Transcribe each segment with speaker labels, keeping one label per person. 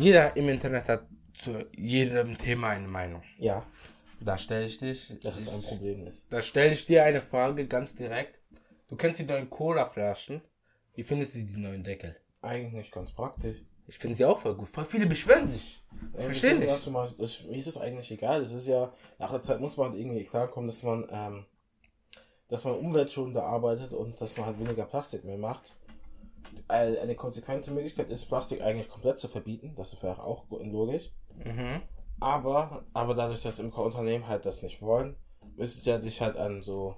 Speaker 1: Jeder im Internet hat zu jedem Thema eine Meinung.
Speaker 2: Ja,
Speaker 1: Da stelle ich dich.
Speaker 2: dass es ein Problem ist.
Speaker 1: Da stelle ich dir eine Frage ganz direkt. Du kennst die neuen Cola-Flaschen. Wie findest du die neuen Deckel?
Speaker 2: Eigentlich ganz praktisch.
Speaker 1: Ich finde sie auch voll gut. Voll viele beschweren sich. Ich
Speaker 2: Ja,
Speaker 1: verstehe nicht.
Speaker 2: ja das, mir ist es eigentlich egal. Das ist ja, nach der Zeit muss man halt irgendwie klarkommen, dass man, ähm, dass man umweltschonender arbeitet und dass man halt weniger Plastik mehr macht. Eine konsequente Möglichkeit ist, Plastik eigentlich komplett zu verbieten. Das wäre auch logisch.
Speaker 1: Mhm.
Speaker 2: Aber, aber dadurch, dass Imkerunternehmen halt das nicht wollen, müssen sie ja sich halt an so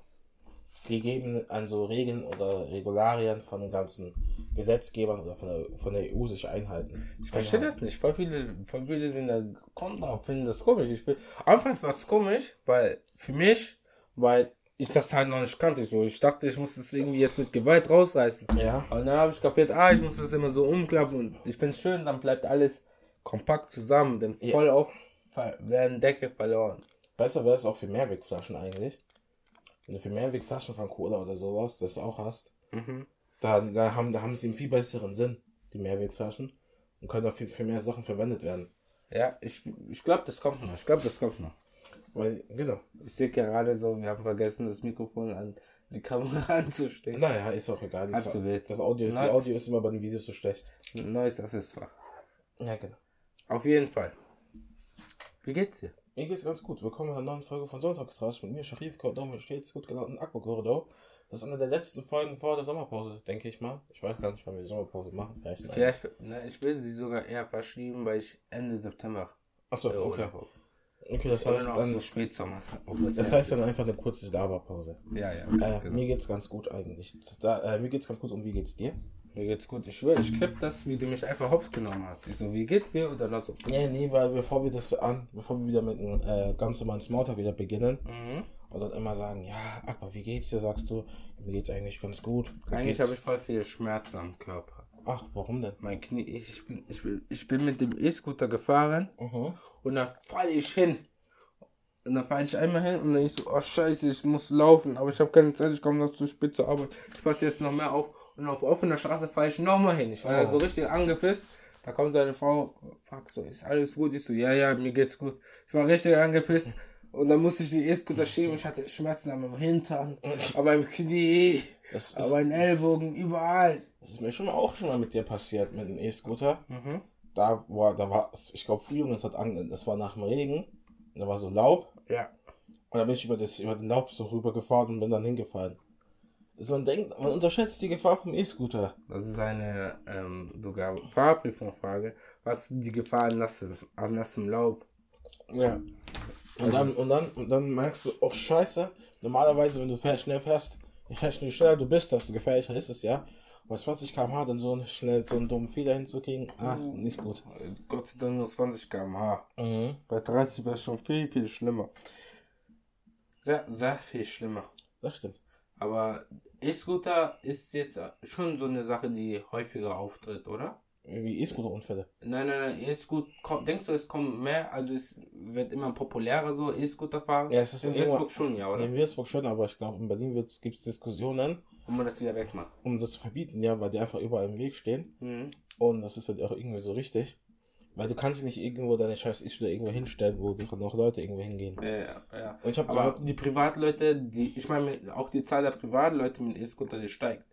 Speaker 2: gegeben, an so Regeln oder Regularien von den ganzen Gesetzgebern oder von der, von der EU sich einhalten.
Speaker 1: Ich verstehe das nicht. Voll viele, voll viele sind da kontra, finden das komisch. Ich bin, anfangs war es komisch, weil für mich, weil ich das halt noch nicht kannte. So, ich dachte, ich muss das irgendwie jetzt mit Gewalt rausreißen.
Speaker 2: Ja,
Speaker 1: Und dann habe ich kapiert, ah, ich muss das immer so umklappen und ich finde es schön, dann bleibt alles kompakt zusammen, denn
Speaker 2: Ja.
Speaker 1: voll auf werden Decke verloren.
Speaker 2: besser wäre es auch für Mehrwegflaschen eigentlich. Wenn du für Mehrwegflaschen von Cola oder sowas das auch hast,
Speaker 1: Mhm.
Speaker 2: da, da, haben, da haben sie einen viel besseren Sinn, die Mehrwegflaschen, und können auch für, für mehr Sachen verwendet werden.
Speaker 1: Ja, ich, ich glaube, das kommt noch. Ich glaube, das kommt noch.
Speaker 2: Weil, genau.
Speaker 1: Ich sehe gerade so, wir haben vergessen, das Mikrofon an die Kamera anzustecken.
Speaker 2: Naja, ist auch egal. Das,
Speaker 1: wild.
Speaker 2: das Audio ist, die
Speaker 1: Nein.
Speaker 2: Audio ist immer bei den Videos so schlecht.
Speaker 1: Neues Accessoire.
Speaker 2: Ja, genau.
Speaker 1: Auf jeden Fall. Wie geht's dir?
Speaker 2: Mir geht's ganz gut. Willkommen in einer neuen Folge von Sonntagsrasch mit mir, Sharif Kordomo, stets gut gelaunten Aquakorridor. Das ist eine der letzten Folgen vor der Sommerpause, denke ich mal. Ich weiß gar nicht, wann wir die Sommerpause machen. Vielleicht.
Speaker 1: Vielleicht, ne, ich will sie sogar eher verschieben, weil ich Ende September.
Speaker 2: Achso,
Speaker 1: äh,
Speaker 2: okay.
Speaker 1: Urlaub.
Speaker 2: Okay, das heißt dann,
Speaker 1: so Spätsommer. Ob
Speaker 2: das heißt dann einfach eine kurze Laberpause.
Speaker 1: Ja, ja.
Speaker 2: Äh,
Speaker 1: genau.
Speaker 2: Mir geht's ganz gut eigentlich. Da, äh, mir geht's ganz gut und wie geht's dir?
Speaker 1: Mir geht's gut. Ich schwöre, ich klipp das, wie du mich einfach hops genommen hast. Ich so, wie geht's dir? Oder noch so.
Speaker 2: Nee, nee, weil bevor wir das an, bevor wir wieder mit einem äh, ganz normalen Smalltalk wieder beginnen
Speaker 1: Mhm.
Speaker 2: und dann immer sagen, ja, Aqua, wie geht's dir, sagst du, mir geht's eigentlich ganz gut. Wie
Speaker 1: Eigentlich habe ich voll viele Schmerzen am Körper.
Speaker 2: Ach, warum denn?
Speaker 1: Mein Knie, ich bin, ich bin, ich bin mit dem E-Scooter gefahren
Speaker 2: Mhm.
Speaker 1: und dann falle ich hin. Und dann fahre ich einmal hin und dann ich so, oh scheiße, ich muss laufen, aber ich habe keine Zeit, ich komme noch zu spät zur Arbeit. Ich passe jetzt noch mehr auf und auf offener Straße fahre ich nochmal hin. Ich war
Speaker 2: Oh.
Speaker 1: so richtig angepisst. Da kommt seine Frau, fuck, so, ist alles gut? Ich so, ja, ja, mir geht's gut. Ich war richtig angepisst. Und dann musste ich die E-Scooter schieben. Ich hatte Schmerzen an meinem Hintern, an meinem Knie,
Speaker 2: Das ist,
Speaker 1: meinen Ellbogen, überall.
Speaker 2: das ist mir schon mal auch schon mal mit dir passiert, mit dem E-Scooter.
Speaker 1: Mhm.
Speaker 2: Da war, da war, ich glaube, Frühling, das hat an, das war nach dem Regen. Und da war so Laub.
Speaker 1: Ja.
Speaker 2: Und da bin ich über, das, über den Laub so rübergefahren und bin dann hingefallen. Also man denkt, man unterschätzt die Gefahr vom E-Scooter.
Speaker 1: Das ist eine ähm, sogar Fahrprüfungsfrage. Was ist die Gefahr an nassem, an nassem Laub?
Speaker 2: Ja. Und dann, und dann, und dann merkst du, oh scheiße, normalerweise, wenn du fährst, schnell fährst, je schneller du bist, desto gefährlicher ist es, ja. Bei 20 km/h dann so schnell so einen dummen Fehler hinzukriegen, ah, nicht gut.
Speaker 1: Gott sei Dank nur 20 km/h.
Speaker 2: Mhm.
Speaker 1: Bei 30 wäre es schon viel, viel schlimmer. Sehr, sehr viel schlimmer.
Speaker 2: Das stimmt.
Speaker 1: Aber E-Scooter ist jetzt schon so eine Sache, die häufiger auftritt, oder?
Speaker 2: Wie E-Scooter-Unfälle.
Speaker 1: Nein, nein, nein, E-Scooter, denkst du, es kommt mehr, also es wird immer populärer so, E-Scooter fahren?
Speaker 2: Ja, es ist
Speaker 1: in Würzburg schon, ja, oder?
Speaker 2: In Würzburg schon, aber ich glaube, in Berlin gibt es Diskussionen,
Speaker 1: man das wieder wegmacht.
Speaker 2: um das zu verbieten, ja, weil die einfach überall im Weg stehen.
Speaker 1: Mhm.
Speaker 2: Und das ist halt auch irgendwie so richtig. Weil du kannst nicht irgendwo deine scheiß E-Scooter irgendwo hinstellen, wo noch Leute irgendwo hingehen.
Speaker 1: Ja, ja.
Speaker 2: Und ich habe
Speaker 1: Aber
Speaker 2: gehört,
Speaker 1: die Privatleute, die, ich meine, auch die Zahl der Privatleute mit E-Scooter, die steigt.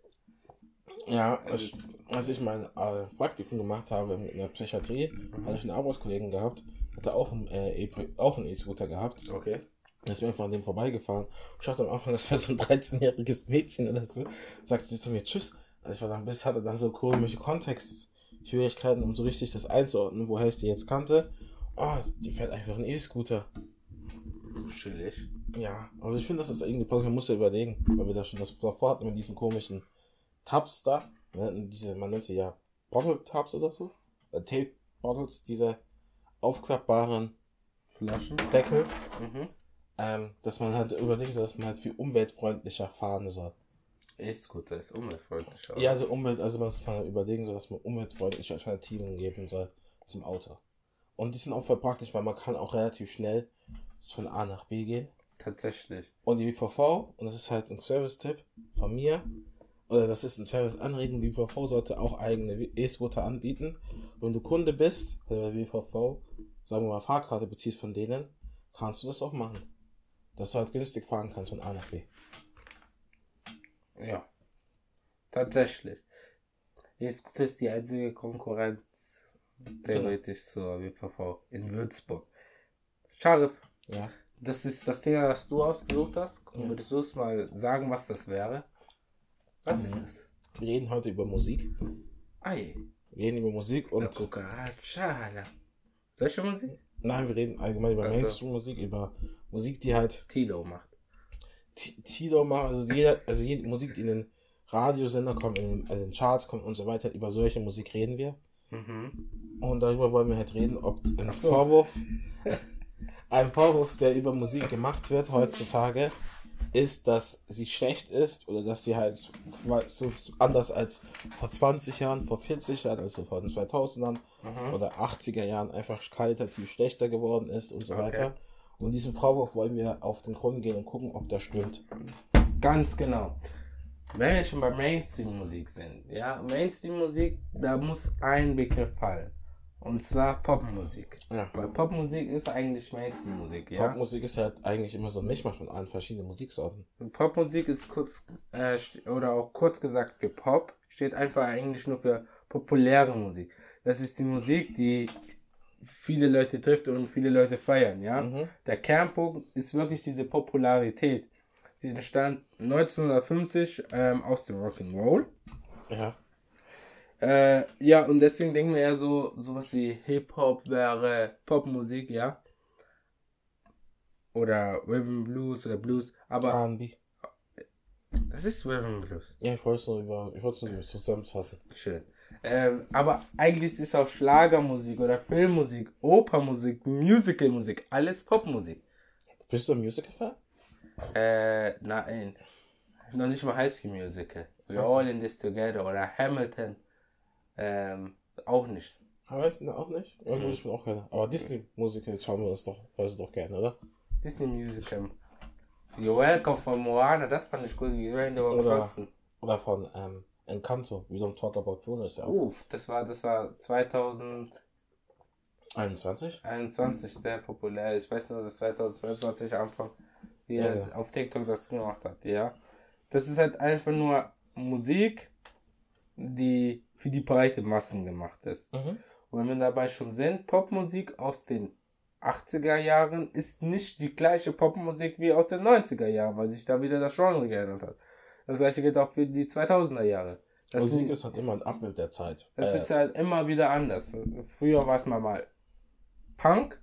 Speaker 2: Ja, als, als ich mein äh, Praktikum gemacht habe in der Psychiatrie, hatte ich einen Arbeitskollegen gehabt, hatte auch einen äh, E- E-Scooter gehabt.
Speaker 1: Okay.
Speaker 2: Da ist mir einfach an dem vorbeigefahren. Ich dachte am Anfang, das wäre so ein 13-jähriges Mädchen oder so. Sagte sie zu mir Tschüss. Also ich war dann bis, hatte dann so komische Kontextschwierigkeiten, um so richtig das einzuordnen, woher ich die jetzt kannte. Oh, die fährt einfach einen E-Scooter.
Speaker 1: So chillig.
Speaker 2: Ja, aber ich finde, das ist irgendwie man muss ja überlegen, weil wir da schon das davor hatten mit diesen komischen Tabs da. Ne? Diese, man nennt sie ja Bottle Tabs oder so. Äh, Tape Bottles, diese aufklappbaren
Speaker 1: Flaschen.
Speaker 2: Deckel.
Speaker 1: Mhm.
Speaker 2: ähm, dass man halt überlegen soll, dass man halt viel umweltfreundlicher fahren soll.
Speaker 1: E-Scooter ist umweltfreundlicher.
Speaker 2: Ja, also Umwelt, also dass man überlegen soll, dass man umweltfreundliche Alternativen geben soll zum Auto. Und die sind auch voll praktisch, weil man kann auch relativ schnell von A nach B gehen.
Speaker 1: Tatsächlich.
Speaker 2: Und die WVV, und das ist halt ein Service-Tipp von mir, oder das ist ein Service anregen, die WVV sollte auch eigene E-Scooter anbieten. Wenn du Kunde bist, oder WVV, sagen wir mal Fahrkarte beziehst von denen, kannst du das auch machen. Dass du halt günstig fahren kannst von A nach B.
Speaker 1: Ja. Tatsächlich. E-Scooter ist die einzige Konkurrenz theoretisch zur WVV in Würzburg. Scharif,
Speaker 2: Ja.
Speaker 1: das ist das Thema, das du ausgesucht hast.
Speaker 2: Ja.
Speaker 1: Würdest du es mal sagen, was das wäre? Was ist
Speaker 2: Mhm.
Speaker 1: das?
Speaker 2: Wir reden heute über Musik.
Speaker 1: Ei,
Speaker 2: Wir reden über Musik und
Speaker 1: cucarachala. Solche Musik?
Speaker 2: nein, wir reden allgemein über. Mainstream-Musik, über Musik, die halt
Speaker 1: Tilo macht.
Speaker 2: Tilo macht, also jeder, also jede Musik, die in den Radiosender kommt, in den, in den Charts kommt und so weiter, über solche Musik reden wir.
Speaker 1: Mhm.
Speaker 2: Und darüber wollen wir halt reden, ob ein
Speaker 1: so.
Speaker 2: Vorwurf, ein Vorwurf, der über Musik gemacht wird heutzutage, ist, dass sie schlecht ist oder dass sie halt so anders als vor 20 Jahren, vor 40 Jahren, also vor den 2000ern
Speaker 1: Mhm.
Speaker 2: oder 80er Jahren einfach qualitativ schlechter geworden ist und so
Speaker 1: Okay.
Speaker 2: weiter. Und diesem Vorwurf wollen wir auf den Grund gehen und gucken, ob das stimmt.
Speaker 1: Ganz genau. Wenn wir schon bei Mainstream-Musik sind, ja, Mainstream-Musik, da muss ein Begriff fallen. Und zwar Popmusik.
Speaker 2: Ja.
Speaker 1: Weil Popmusik ist eigentlich Mainstream-Musik, ja.
Speaker 2: Popmusik ist halt eigentlich immer so ein Mischmasch von allen verschiedenen Musiksorten.
Speaker 1: Popmusik ist kurz, äh, oder auch kurz gesagt für Pop, steht einfach eigentlich nur für populäre Musik. Das ist die Musik, die viele Leute trifft und viele Leute feiern, ja.
Speaker 2: Mhm.
Speaker 1: Der Kernpunkt ist wirklich diese Popularität. Sie entstand 1950 ähm, aus dem Rock'n'Roll.
Speaker 2: Ja.
Speaker 1: Äh, ja, und deswegen denken wir ja so, sowas wie Hip-Hop wäre Popmusik, ja. Oder Rhythm Blues oder Blues, aber
Speaker 2: R&B.
Speaker 1: das ist Rhythm Blues.
Speaker 2: Ja, ich wollte es nur über, ich wollte es nur über zusammenfassen.
Speaker 1: Schön. Ähm, aber eigentlich ist auch Schlagermusik oder Filmmusik, Opermusik, Musicalmusik, alles Popmusik.
Speaker 2: Bist du ein Musical-Fan?
Speaker 1: Äh, nein. Noch nicht mal High School Musical. We're all in this together oder Hamilton. Ähm, auch nicht.
Speaker 2: Aber ich ne, auch nicht. Ja,
Speaker 1: Mhm.
Speaker 2: gut, ich bin auch keiner. Aber Disney-Musical schauen wir uns doch, also doch gerne, oder?
Speaker 1: Disney Musical. You're welcome von Moana, das fand ich gut. Die Rain darüber
Speaker 2: Oder-. Oder von ähm, Encanto. We don't talk about Bruno ist ja.
Speaker 1: Uff, das war, das war 2021
Speaker 2: 21?
Speaker 1: sehr populär. Ich weiß nur, dass 2022 Anfang
Speaker 2: Ja, ja.
Speaker 1: auf TikTok das gemacht hat, ja. Das ist halt einfach nur Musik, die für die breite Massen gemacht ist.
Speaker 2: Mhm.
Speaker 1: Und wenn wir dabei schon sind, Popmusik aus den 80er Jahren ist nicht die gleiche Popmusik wie aus den 90er Jahren, weil sich da wieder das Genre geändert hat. Das gleiche gilt auch für die 2000er Jahre. Das,
Speaker 2: Musik
Speaker 1: sind-
Speaker 2: ist halt immer ein Abbild der Zeit.
Speaker 1: das
Speaker 2: Äh,
Speaker 1: ist halt immer wieder anders. Früher war es mal, mal Punk,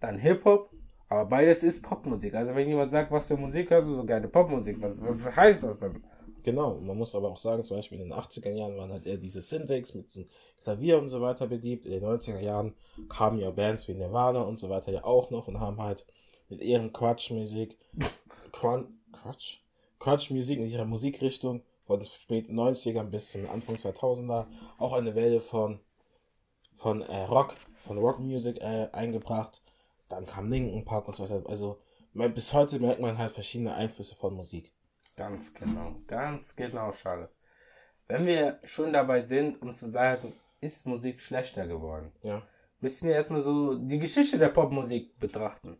Speaker 1: dann Hip-Hop, aber beides ist Popmusik. Also wenn jemand sagt, was für Musik hörst du so gerne? Popmusik, was, was heißt das dann?
Speaker 2: Genau, man muss aber auch sagen, zum Beispiel in den 80er Jahren waren halt eher diese Syntax mit diesem Klavier und so weiter beliebt. In den 90er Jahren kamen ja Bands wie Nirvana und so weiter ja auch noch und haben halt mit ihren Quatsch-Musik, Quan- Quatsch? Quatsch-Musik in ihrer Musikrichtung von späten 90ern bis zum Anfang 2000er auch eine Welle von, von äh, Rock, von Rockmusik äh, eingebracht. Dann kam Linkin Park und so weiter. Also man, bis heute merkt man halt verschiedene Einflüsse von Musik.
Speaker 1: Ganz genau, ganz genau, schade. Wenn wir schon dabei sind, um zu sagen, ist Musik schlechter geworden,
Speaker 2: Ja,
Speaker 1: müssen wir erstmal so die Geschichte der Popmusik betrachten.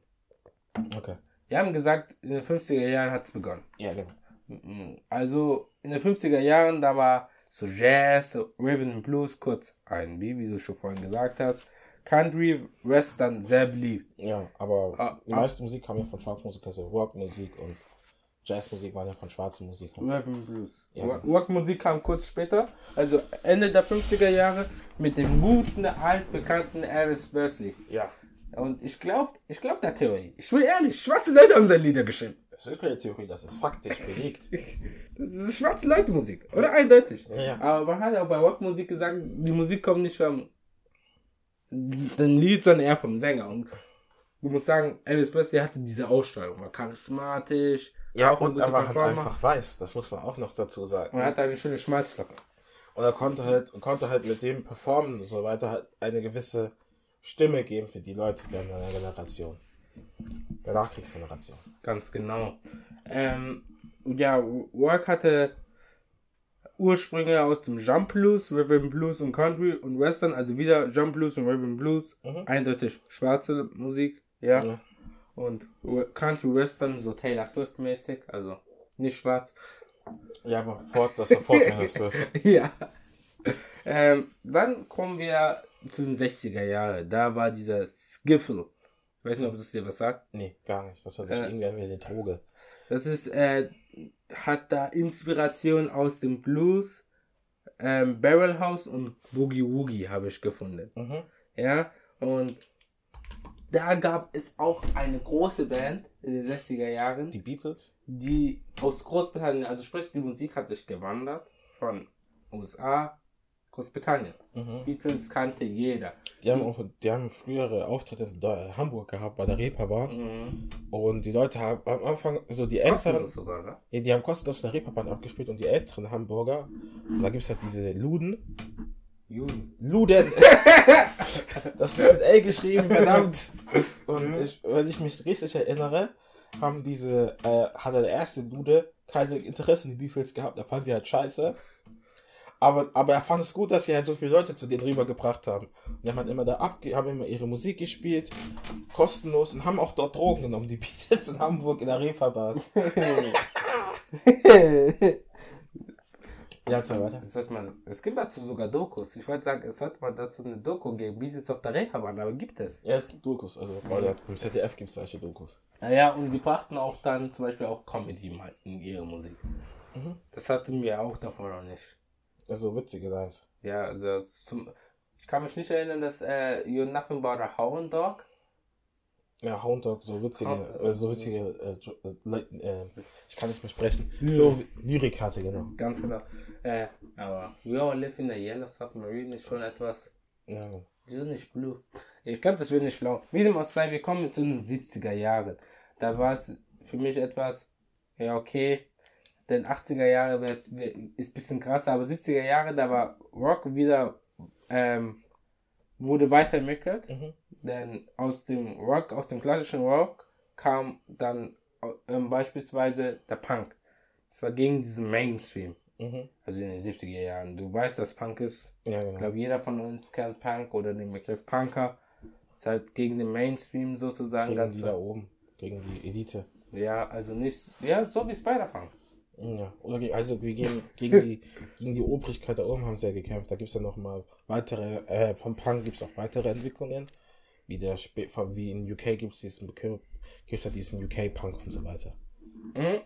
Speaker 2: okay.
Speaker 1: Wir haben gesagt, in den 50er Jahren hat es begonnen.
Speaker 2: Ja, genau.
Speaker 1: Mhm. Also in den 50er Jahren, da war so Jazz, so Rhythm and Blues, kurz R&B, wie du schon vorhin gesagt hast. Country, Western sehr beliebt.
Speaker 2: Ja, aber
Speaker 1: Ah,
Speaker 2: die
Speaker 1: ah.
Speaker 2: meiste Musik kam ja von Schwarzmusik, also Rockmusik und Jazzmusik waren ja von schwarzen Musikern.
Speaker 1: Rhythm and Blues.
Speaker 2: Ja.
Speaker 1: Rock- Rockmusik kam kurz später, also Ende der 50er Jahre, mit dem guten, altbekannten Elvis Presley.
Speaker 2: Ja.
Speaker 1: Und ich glaube, ich glaube der Theorie. Ich will ehrlich, schwarze Leute haben seine Lieder geschrieben.
Speaker 2: Das ist keine Theorie, das ist faktisch belegt.
Speaker 1: Das ist schwarze Leute Musik, oder? Eindeutig.
Speaker 2: Ja, ja.
Speaker 1: Aber man hat auch bei Rockmusik gesagt, die Musik kommt nicht vom dem Lied, sondern eher vom Sänger. Und du musst sagen, Elvis Presley hatte diese Ausstrahlung, war charismatisch.
Speaker 2: Ja,
Speaker 1: auch
Speaker 2: und er war halt einfach weiß, das muss man auch noch dazu sagen.
Speaker 1: Und er hatte eine schöne Schmalzlocke.
Speaker 2: Und er konnte halt, und konnte halt mit dem performen und so weiter halt eine gewisse Stimme geben für die Leute der Generation. Der Nachkriegsgeneration.
Speaker 1: Ganz genau. Ähm, ja, Rock hatte Ursprünge aus dem Jump Blues, Rhythm Blues und Country und Western, also wieder Jump Blues und Rhythm Blues, eindeutig schwarze Musik, ja.
Speaker 2: Ja.
Speaker 1: Und Country Western, so Taylor Swift mäßig, also nicht schwarz.
Speaker 2: Ja, aber fort, das war vor Taylor Swift.
Speaker 1: ja. Ähm, dann kommen wir zu den 60er Jahren. Da war dieser Skiffle. Ich weiß nicht, ob es dir was sagt.
Speaker 2: Nee, gar nicht. Das war sich
Speaker 1: Äh.
Speaker 2: irgendwie an wie eine Droge.
Speaker 1: Das ist, äh, hat da Inspiration aus dem Blues, ähm, Barrel House und Boogie Woogie habe ich gefunden.
Speaker 2: Mhm.
Speaker 1: Ja, und da gab es auch eine große Band in den 60er Jahren,
Speaker 2: Die Beatles?
Speaker 1: die aus Großbritannien, also sprich, die Musik hat sich gewandert von USA, Großbritannien.
Speaker 2: Mhm.
Speaker 1: Beatles kannte jeder.
Speaker 2: Die haben auch, die haben frühere Auftritte in Hamburg gehabt bei der Reeperbahn.
Speaker 1: Mhm.
Speaker 2: Und die Leute haben am Anfang, so die Älteren,
Speaker 1: sogar, ne?
Speaker 2: die haben kostenlos in der Reeperbahn abgespielt und die älteren Hamburger, und da gibt es halt diese Luden.
Speaker 1: Juden.
Speaker 2: Luden! das wird mit L geschrieben, verdammt! Und ich, wenn ich mich richtig erinnere, haben diese, äh, hatte der erste Lude keine Interesse in die Beatles gehabt, er fand sie halt scheiße. Aber, aber er fand es gut, dass sie halt so viele Leute zu denen rübergebracht haben. Und die haben halt immer da abge haben immer ihre Musik gespielt, kostenlos und haben auch dort Drogen genommen, die Beatles in Hamburg in der Reeperbahn. Ja, erzähl weiter.
Speaker 1: Man, es gibt dazu sogar Dokus. Ich wollte sagen, es sollte man dazu eine Doku geben, wie es auf der Reeperbahn, aber gibt es.
Speaker 2: Ja, es gibt Dokus, also der, im ZDF gibt es solche Dokus.
Speaker 1: Naja, und die brachten auch dann zum Beispiel auch Comedy mal in ihre Musik.
Speaker 2: Mhm.
Speaker 1: Das hatten wir auch davor noch nicht.
Speaker 2: Also witzige Lines.
Speaker 1: Ja, also zum, ich kann mich nicht erinnern, dass äh, You're Nothing But a Hound Dog.
Speaker 2: Ja, Hound Dog, so witzige,
Speaker 1: Hound-
Speaker 2: äh, so witzige, äh, äh, äh, ich kann nicht mehr sprechen.
Speaker 1: Ja.
Speaker 2: So Lyrik hatte, genau.
Speaker 1: Ganz genau. Äh, aber We All Live in the Yellow Submarine ist schon etwas.
Speaker 2: Ja.
Speaker 1: Wieso nicht Blue? Ich glaube, das wird nicht schlau. Wie dem auch sei, wir kommen zu den 70er Jahren. Da war es für mich etwas, ja, okay. Denn 80er Jahre wird, wird, ist ein bisschen krasser, aber 70er Jahre, da war Rock wieder, ähm, wurde weiterentwickelt.
Speaker 2: Mhm.
Speaker 1: Denn aus dem Rock, aus dem klassischen Rock kam dann ähm, beispielsweise der Punk. Es war gegen diesen Mainstream.
Speaker 2: Mhm.
Speaker 1: Also in den 70er Jahren. Du weißt, was Punk ist.
Speaker 2: Ja,
Speaker 1: Ich
Speaker 2: genau.
Speaker 1: glaube, jeder von uns kennt Punk oder den Begriff Punker. Ist halt gegen den Mainstream sozusagen.
Speaker 2: Gegen
Speaker 1: Ganz
Speaker 2: die da oben, gegen die Elite.
Speaker 1: ja, also nicht, ja, so wie Spider-Punk.
Speaker 2: Ja, oder ge- also wir gegen, gegen, die, gegen die Obrigkeit da oben haben sie ja gekämpft. Da gibt es ja noch mal weitere, äh, vom Punk gibt es auch weitere Entwicklungen. Wie, der, wie in UK gibt es diesen Begriff, gibt ja diesen UK-Punk und so weiter.
Speaker 1: Mhm.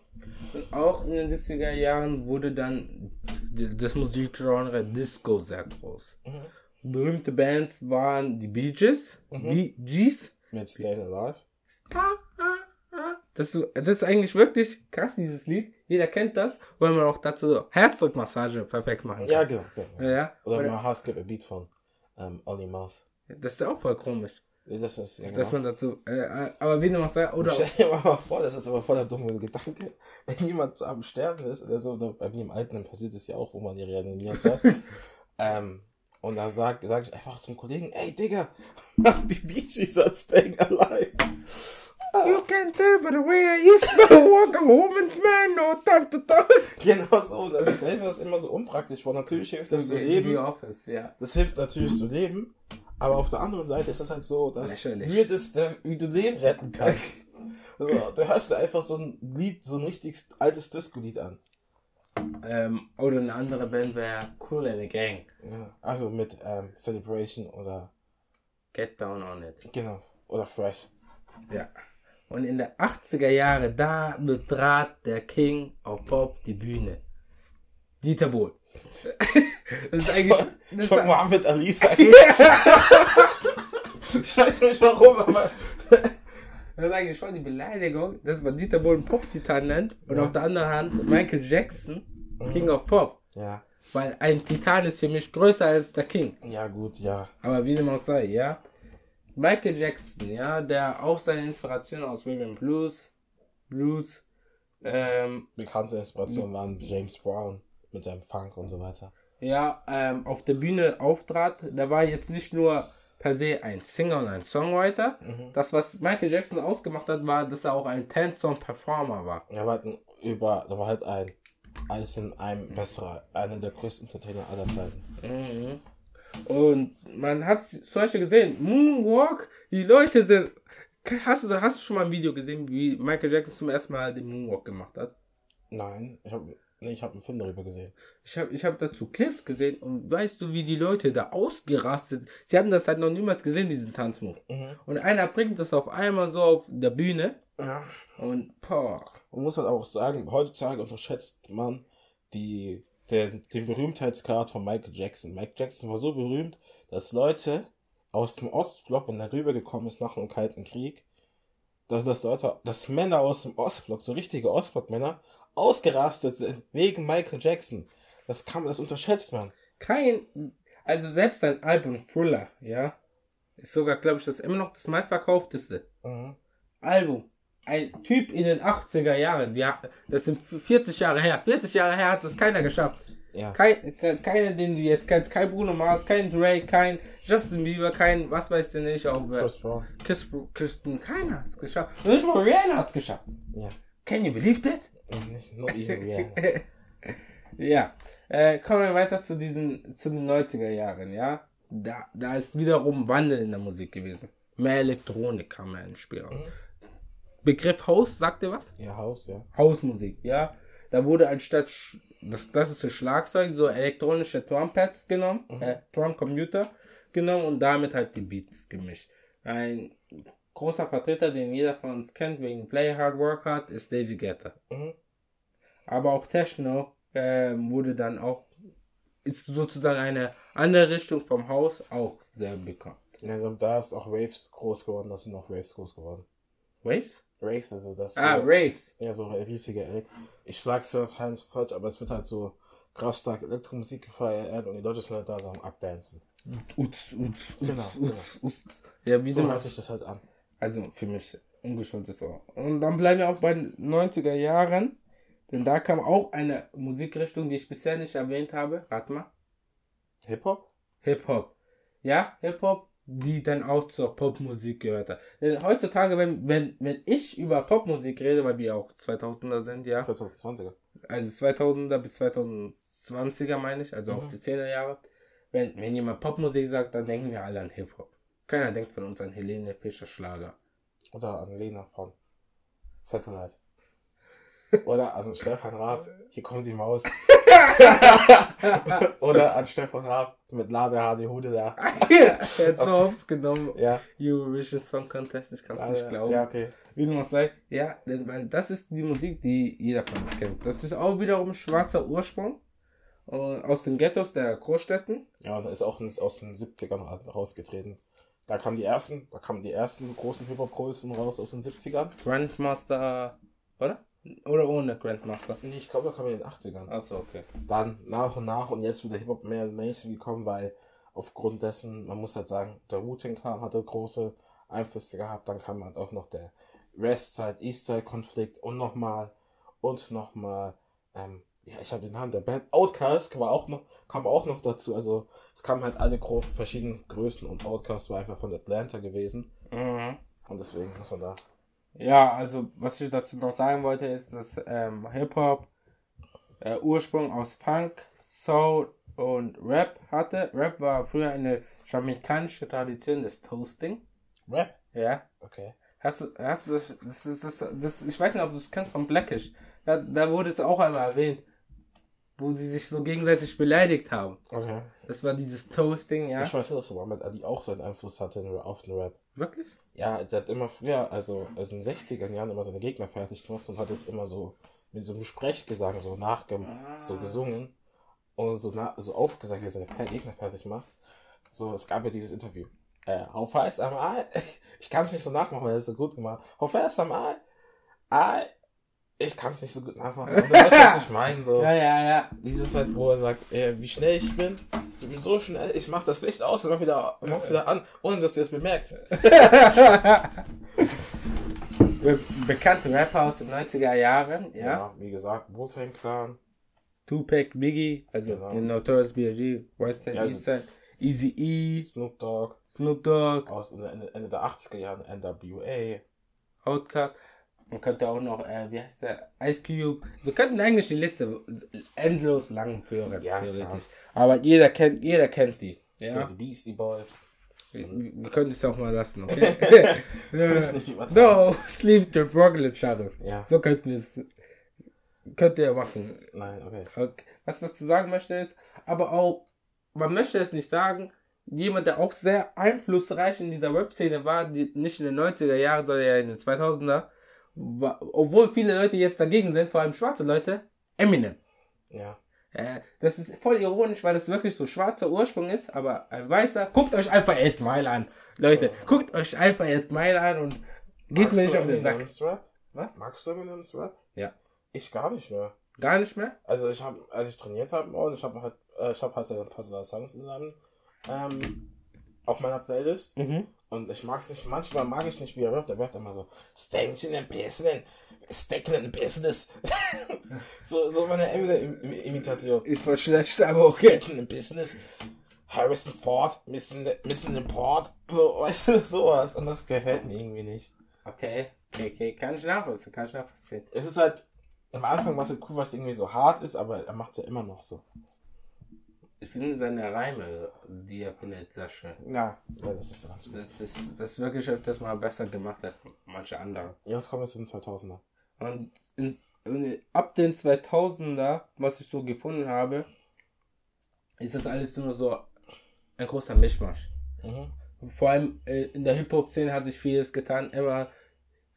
Speaker 1: Und auch in den 70er Jahren wurde dann das Musikgenre Disco sehr groß. Berühmte Bands waren die Bee Gees, Bee Gees.
Speaker 2: Mit Staying Alive.
Speaker 1: Ah. Das, ist- das ist eigentlich wirklich krass, dieses Lied. Jeder kennt das, weil man auch dazu Herzdruckmassage perfekt machen kann.
Speaker 2: Ja, genau. genau.
Speaker 1: Ja,
Speaker 2: Oder
Speaker 1: oder,
Speaker 2: My Heart Skip a Beat von ähm, Ollie Mouth.
Speaker 1: das ist auch voll komisch,
Speaker 2: Das ist, ja, genau.
Speaker 1: dass man dazu, äh, äh, aber wie du machst, oder,
Speaker 2: Stell dir mal vor, das ist aber voll der dumme Gedanke. Wenn jemand am Sterben ist oder so, oder bei mir im Alten passiert es ja auch, wo man die reanimiert hat. ähm, und da sag, sag ich einfach zum Kollegen, ey Digga, mach die Gees at Staying Alive.
Speaker 1: You can't tell by the way I used to walk a woman's man, no time to talk.
Speaker 2: Genau so. Also ich stelle mir das immer so unpraktisch vor. Natürlich hilft das zu
Speaker 1: The
Speaker 2: leben.
Speaker 1: Office, ja.
Speaker 2: Das hilft natürlich zu leben. Aber auf der anderen Seite ist es halt so, dass wie, das, wie du Leben retten kannst. Also, du hörst dir einfach so ein Lied, so ein richtig altes Disco-Lied an.
Speaker 1: Ähm, oder eine andere Band wäre Cool in the Gang.
Speaker 2: Ja, also mit ähm, Celebration oder
Speaker 1: Get Down on It.
Speaker 2: genau oder Fresh.
Speaker 1: Ja. Und in der 80er Jahre, da betrat der King of Pop die Bühne. Dieter Bohlen. Das ist eigentlich. Das ist,
Speaker 2: Schon Mohammed Ali sagen. ich weiß nicht warum, aber
Speaker 1: das ist eigentlich schon die Beleidigung, dass man Dieter Bohlen Pop-Titan nennt und auf der anderen Hand Michael Jackson King of Pop.
Speaker 2: ja,
Speaker 1: Weil ein Titan ist für mich größer als der King.
Speaker 2: ja gut, ja.
Speaker 1: Aber wie dem auch sei, ja. Michael Jackson, ja, der auch seine Inspiration aus Rhythm and Blues, Blues, ähm,
Speaker 2: Bekannte Inspirationen waren James Brown mit seinem Funk und so weiter.
Speaker 1: ja, ähm, auf der Bühne auftrat, der war jetzt nicht nur per se ein Singer und ein Songwriter. Das, was Michael Jackson ausgemacht hat, war, dass er auch ein Ten-Song-Performer war.
Speaker 2: Er war halt ein über, da war halt ein als in einem besserer, einer der größten Entertainer aller Zeiten.
Speaker 1: Mhm. Und man hat zum Beispiel gesehen, Moonwalk, die Leute sind. Hast du, hast du schon mal ein Video gesehen, wie Michael Jackson zum ersten Mal den Moonwalk gemacht hat?
Speaker 2: Nein, ich habe nee, ich hab einen Film darüber gesehen.
Speaker 1: Ich habe ich hab dazu Clips gesehen und weißt du, wie die Leute da ausgerastet sind? Sie haben das halt noch niemals gesehen, diesen Tanzmove.
Speaker 2: Mhm.
Speaker 1: Und einer bringt das auf einmal so auf der Bühne
Speaker 2: Ja.
Speaker 1: und boah.
Speaker 2: Man muss halt auch sagen, heutzutage unterschätzt man die, den, den Berühmtheitsgrad von Michael Jackson. Michael Jackson war so berühmt, dass Leute aus dem Ostblock, wenn er rübergekommen ist nach dem Kalten Krieg, dass, dass Leute, dass Männer aus dem Ostblock, so richtige Ostblock-Männer, ausgerastet sind wegen Michael Jackson. Das kann man, das unterschätzt man.
Speaker 1: Kein, also selbst sein Album Thriller, ja, ist sogar, glaube ich, das immer noch das meistverkaufteste.
Speaker 2: Mhm.
Speaker 1: Album. Ein Typ in den 80er Jahren, ja, das sind 40 Jahre her. 40 Jahre her hat das keiner geschafft.
Speaker 2: Ja.
Speaker 1: Kein, ke- keiner, den du jetzt kennst, kein Bruno Mars, kein Drake, kein Justin Bieber, kein, was weiß ich nicht, auch wer.
Speaker 2: Chris Brown.
Speaker 1: Chris, Kristen, keiner hat's geschafft. Und nicht mal Rihanna hat's geschafft.
Speaker 2: Ja.
Speaker 1: Can you believe that?
Speaker 2: Nicht nur ihre Rihanna.
Speaker 1: Ja, äh, kommen wir weiter zu diesen, zu den 90er Jahren, ja. Da, da ist wiederum Wandel in der Musik gewesen. Mehr Elektronik kam mehr ins Spiel. Begriff House, sagt ihr was?
Speaker 2: Ihr Haus, ja.
Speaker 1: Hausmusik, ja. Da wurde anstatt das klassische Schlagzeug so elektronische Trumpads genommen, äh, Drumcomputer genommen und damit halt die Beats gemischt. Ein großer Vertreter, den jeder von uns kennt, wegen Play Hard Work Hard, ist David Guetta.
Speaker 2: Mhm.
Speaker 1: Aber auch Techno ähm, wurde dann auch, ist sozusagen eine andere Richtung vom Haus auch sehr bekannt.
Speaker 2: Ja, und da ist auch Waves groß geworden, das sind auch Waves groß geworden.
Speaker 1: Waves?
Speaker 2: Raves, also das.
Speaker 1: Ah,
Speaker 2: so,
Speaker 1: Raves.
Speaker 2: Ja, so riesige Elek Ich sag's wahrscheinlich falsch, aber es wird halt so krass stark Elektromusik gefeiert und die Leute sind halt da so am Abdancen.
Speaker 1: Uts, uts, uts,
Speaker 2: Genau,
Speaker 1: uts, uts. Ja, wie
Speaker 2: So hört sich das halt an.
Speaker 1: Also für mich ungeschultes Ohr. Und dann bleiben wir auch bei den 90er Jahren. Denn da kam auch eine Musikrichtung, die ich bisher nicht erwähnt habe. Rat mal.
Speaker 2: Hip-Hop?
Speaker 1: Hip-Hop. Ja, Hip-Hop, die dann auch zur Popmusik gehört hat. Denn heutzutage, wenn, wenn, wenn ich über Popmusik rede, weil wir auch 2000er sind, ja.
Speaker 2: 2020er.
Speaker 1: Also 2000er bis 2020er meine ich, also auch
Speaker 2: Mhm.
Speaker 1: die 10er Jahre. Wenn, wenn jemand Popmusik sagt, dann denken wir alle an Hip-Hop. Keiner denkt von uns an Helene Fischer Schlager.
Speaker 2: Oder an Lena von Satellite. Oder an Stefan Raab, hier kommt die Maus. Oder an Stefan Raab mit Ladehaar, die Hude da.
Speaker 1: Jetzt so aufs genommen.
Speaker 2: Ja.
Speaker 1: Eurovision Song Contest, ich kann es nicht glauben.
Speaker 2: Ja, okay.
Speaker 1: Wie du sagst, ja, weil das ist die Musik, die jeder von uns kennt. Das ist auch wiederum schwarzer Ursprung. äh, Aus den Ghettos der Großstädten.
Speaker 2: Ja, und ist auch aus den 70ern ra- rausgetreten. Da kamen die ersten, da kamen die ersten großen Hip-Hop-Größen raus aus den 70ern.
Speaker 1: Grandmaster, oder? Oder ohne Grandmaster.
Speaker 2: Nee, Ich glaube, da kamen in den 80ern.
Speaker 1: Achso, okay.
Speaker 2: Dann nach und nach und jetzt wird der Hip-Hop mehr Mainstream gekommen, weil aufgrund dessen, man muss halt sagen, der Wu-Tang Clan hatte große Einflüsse gehabt, dann kam halt auch noch der Westside, Eastside Konflikt und nochmal und nochmal, ähm, ja, ich habe den Namen der Band, Outkast kam auch noch, kam auch noch dazu, also es kamen halt alle grob verschiedenen Größen und Outkast war einfach von Atlanta gewesen
Speaker 1: Mhm.
Speaker 2: und deswegen muss man da,
Speaker 1: Ja, also was ich dazu noch sagen wollte, ist, dass ähm, Hip-Hop äh, Ursprung aus Funk, Soul und Rap hatte. Rap war früher eine jamaikanische Tradition des Toasting.
Speaker 2: Rap,
Speaker 1: Ja.
Speaker 2: okay.
Speaker 1: Hast du, hast du das, das ist, das, das, ich weiß nicht, ob du es kennst von Blackish. Da, da wurde es auch einmal erwähnt, wo sie sich so gegenseitig beleidigt haben.
Speaker 2: Okay.
Speaker 1: Das war dieses Toasting, ja.
Speaker 2: Ich weiß nicht, ob Muhammad Ali auch so einen Einfluss hatte auf den Rap.
Speaker 1: Wirklich?
Speaker 2: Ja, der hat immer früher, also, also in den 60er Jahren immer seine Gegner fertig gemacht und hat es immer so mit so einem Sprechgesang so nachge so gesungen und so, na so aufgesagt, wie er seine Gegner fertig macht. So, es gab ja dieses Interview. Äh, how fast am I? Ich kann es nicht so nachmachen, weil er es so gut gemacht How fast am I? I? Ich kann es nicht so gut nachmachen. Du weißt, was ich meine, so.
Speaker 1: Ja, ja, ja.
Speaker 2: Dieses halt, wo er sagt, äh, wie schnell ich bin. Ich bin so schnell, ich mach das Licht aus und mach wieder, mach's wieder an, ohne dass ihr es bemerkt.
Speaker 1: Be bekannte Rapper aus den 90er Jahren, ja.
Speaker 2: Ja, wie gesagt, Wu-Tang Clan.
Speaker 1: Tupac, Biggie, also
Speaker 2: Genau.
Speaker 1: in Notorious B.I.G., Westside,
Speaker 2: Ja, also-
Speaker 1: Eastside, Easy E,
Speaker 2: Snoop Dogg
Speaker 1: Snoop Dogg,
Speaker 2: aus Ende, Ende der 80er Jahren, NWA.
Speaker 1: Outkast. Man könnte auch noch, äh, wie heißt der? Ice Cube. Wir könnten eigentlich die Liste endlos lang führen,
Speaker 2: Ja,
Speaker 1: theoretisch. Aber jeder kennt, jeder kennt die.
Speaker 2: Ja. Beastie Boys.
Speaker 1: Wir, können es auch mal lassen, okay?
Speaker 2: weiß nicht, übertreiben.
Speaker 1: no, sleep the Brooklyn Sheriff.
Speaker 2: Ja.
Speaker 1: So könnten wir es, könnt ihr machen.
Speaker 2: Nein, okay.
Speaker 1: Okay. Was ich dazu sagen möchte ist, aber auch, man möchte es nicht sagen, jemand, der auch sehr einflussreich in dieser Web-Szene war, die nicht in den 90er Jahren, sondern ja in den 2000er, war, obwohl viele Leute jetzt dagegen sind, vor allem schwarze Leute, Eminem.
Speaker 2: Ja.
Speaker 1: Äh, das ist voll ironisch, weil das wirklich so schwarzer Ursprung ist, aber ein weißer. Guckt euch einfach 8 Mile an. Leute, guckt euch einfach 8 Mile an und geht
Speaker 2: Magst
Speaker 1: mir nicht auf den Sack.
Speaker 2: Rap?
Speaker 1: Was?
Speaker 2: Magst du Eminems Rap?
Speaker 1: Ja.
Speaker 2: Ich gar nicht mehr.
Speaker 1: Gar nicht mehr?
Speaker 2: Also ich habe, als ich trainiert habe, und ich habe halt, äh, ich habe halt ein paar Songs seinem, ähm, auf meiner Playlist.
Speaker 1: Mhm.
Speaker 2: Und ich mag es nicht, manchmal mag ich nicht, wie er rappt. Er rappt immer so, Stankin' in Business, Stacking in Business. so, so meine Eminem-Imitation.
Speaker 1: Ist voll schlecht, aber okay.
Speaker 2: Stacking in Business. Harrison Ford, Missing the, missing the Port. So, weißt du, sowas. Und das gefällt mir irgendwie nicht.
Speaker 1: Okay, okay, okay. Kann ich nachvollziehen, kann ich nachvollziehen.
Speaker 2: Es ist halt, am Anfang war es halt cool, was irgendwie so hart ist, aber er macht es ja immer noch so.
Speaker 1: Ich finde seine Reime, die er findet, sehr schön.
Speaker 2: Ja, ja das ist ganz gut.
Speaker 1: Das ist, das ist wirklich öfters mal besser gemacht als manche andere.
Speaker 2: Jetzt kommen wir zu den 2000er.
Speaker 1: Und in, in, ab den 2000er, was ich so gefunden habe, ist das alles nur so ein großer Mischmasch.
Speaker 2: Mhm.
Speaker 1: Vor allem äh, in der Hip-Hop-Szene hat sich vieles getan. Immer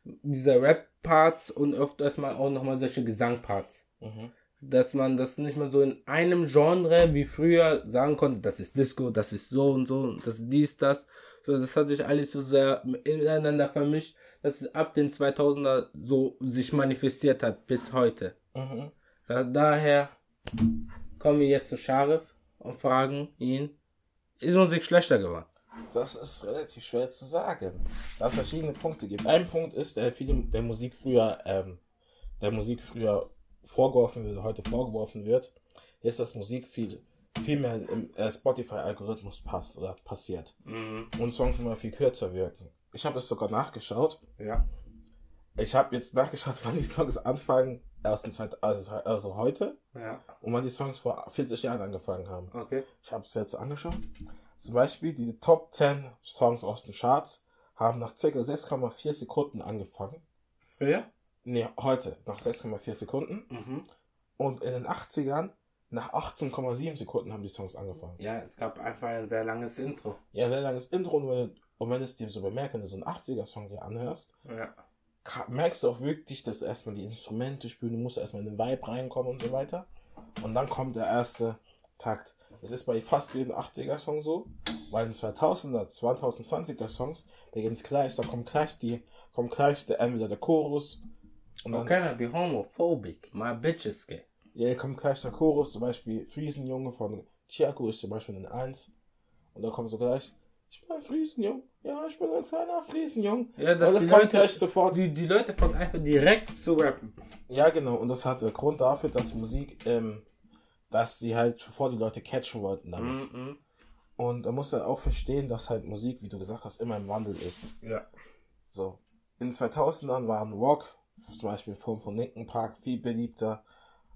Speaker 1: diese Rap-Parts und öfters mal auch nochmal solche Gesang-Parts.
Speaker 2: Mhm.
Speaker 1: Dass man das nicht mehr so in einem Genre wie früher sagen konnte, das ist Disco, das ist so und so, das ist dies, das. So, das hat sich alles so sehr ineinander vermischt, dass es ab den 2000er so sich manifestiert hat bis heute.
Speaker 2: Mhm.
Speaker 1: Da, daher kommen wir jetzt zu Sharif und fragen ihn, ist Musik schlechter geworden?
Speaker 2: Das ist relativ schwer zu sagen, da es verschiedene Punkte gibt. Ein Punkt ist, der viele der Musik früher, ähm, der Musik früher vorgeworfen wird, heute vorgeworfen wird, ist, dass Musik viel, viel mehr im äh, Spotify-Algorithmus passt oder passiert. Und Songs immer viel kürzer wirken. Ich habe es sogar nachgeschaut.
Speaker 1: Ja.
Speaker 2: Ich habe jetzt nachgeschaut, wann die Songs anfangen, erst in zweit, also, also heute,
Speaker 1: Ja.
Speaker 2: und wann die Songs vor 40 Jahren angefangen haben.
Speaker 1: Okay.
Speaker 2: Ich habe es jetzt angeschaut. Zum Beispiel die Top 10 Songs aus den Charts haben nach ca. 6,4 Sekunden angefangen.
Speaker 1: Früher?
Speaker 2: Ne, heute nach 6,4 Sekunden.
Speaker 1: Mhm.
Speaker 2: Und in den 80ern nach 18,7 Sekunden haben die Songs angefangen.
Speaker 1: Ja, es gab einfach ein sehr langes Intro.
Speaker 2: Ja, sehr langes Intro. Und wenn, und wenn es dir so bemerkt, wenn du so einen 80er-Song dir anhörst,
Speaker 1: Ja.
Speaker 2: merkst du auch wirklich, dass du erstmal die Instrumente spielen, du musst erstmal in den Vibe reinkommen und so weiter. Und dann kommt der erste Takt. Das ist bei fast jedem 80er-Song so, weil in 2000er, 2020er Songs beginnt es gleich, da kommt gleich die, kommt gleich der, entweder der Chorus und dann,
Speaker 1: How can I be homophobic? My bitch is gay.
Speaker 2: ja, hier kommt gleich der Chorus, zum Beispiel Friesenjunge von Chiago ist zum Beispiel in 1 und dann kommt so gleich, ich bin ein Friesenjung, ja, ich bin ein kleiner Friesenjung.
Speaker 1: Ja,
Speaker 2: das
Speaker 1: die
Speaker 2: kommt
Speaker 1: Leute,
Speaker 2: gleich sofort.
Speaker 1: die, die Leute fangen einfach direkt zu rappen.
Speaker 2: Ja, genau. Und das hat der Grund dafür, dass Musik, ähm, dass sie halt zuvor die Leute catchen wollten damit.
Speaker 1: Mhm.
Speaker 2: Und da muss er auch verstehen, dass halt Musik, wie du gesagt hast, immer im Wandel ist.
Speaker 1: Ja.
Speaker 2: So. In den 2000ern waren Rock, zum Beispiel von, von Linkin Park, viel beliebter.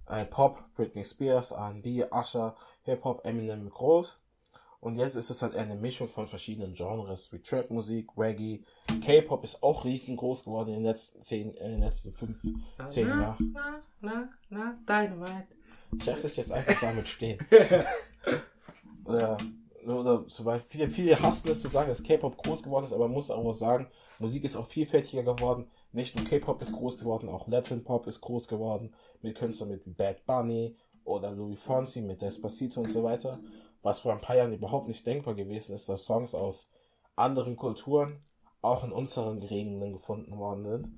Speaker 2: Äh, Pop, Britney Spears, R&B, Usher, Hip-Hop, Eminem groß. Und jetzt ist es halt eine Mischung von verschiedenen Genres, wie Trap-Musik, Reggae. K-Pop ist auch riesengroß geworden in den letzten zehn, in den letzten fünf, zehn
Speaker 1: na,
Speaker 2: Jahren.
Speaker 1: Na, na, na, Dynamite.
Speaker 2: Ich lasse dich jetzt einfach damit stehen. oder, oder zum Beispiel, viele, viele hassen es zu sagen, dass K-Pop groß geworden ist, aber man muss auch sagen, Musik ist auch vielfältiger geworden. Nicht nur K-Pop ist groß geworden, auch Latin Pop ist groß geworden. Mit Künstlern mit Bad Bunny oder Louis Fonsi mit Despacito und so weiter. Was vor ein paar Jahren überhaupt nicht denkbar gewesen ist, dass Songs aus anderen Kulturen auch in unseren Gegenden gefunden worden sind.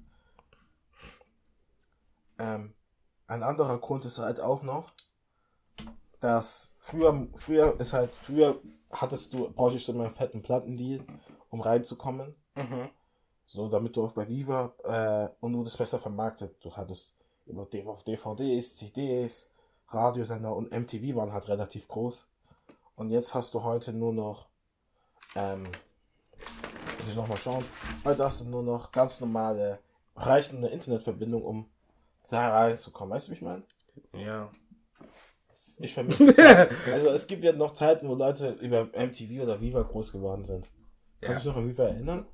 Speaker 2: Ähm, ein anderer Grund ist halt auch noch, dass früher, früher ist halt, früher hattest du, brauchst du immer einen fetten Plattendeal, um reinzukommen.
Speaker 1: Mhm.
Speaker 2: So, damit du auch bei Viva, äh, und du das besser vermarktet. Du hattest auf DVDs, CDs, Radiosender und MTV waren halt relativ groß. Und jetzt hast du heute nur noch, ähm, muss ich nochmal schauen, heute hast du nur noch ganz normale reicht eine Internetverbindung, um da reinzukommen. Weißt du, wie ich meine?
Speaker 1: Ja.
Speaker 2: Ich vermisse die Zeit. Also es gibt ja noch Zeiten, wo Leute über MTV oder Viva groß geworden sind. Kannst du dich noch an Viva erinnern?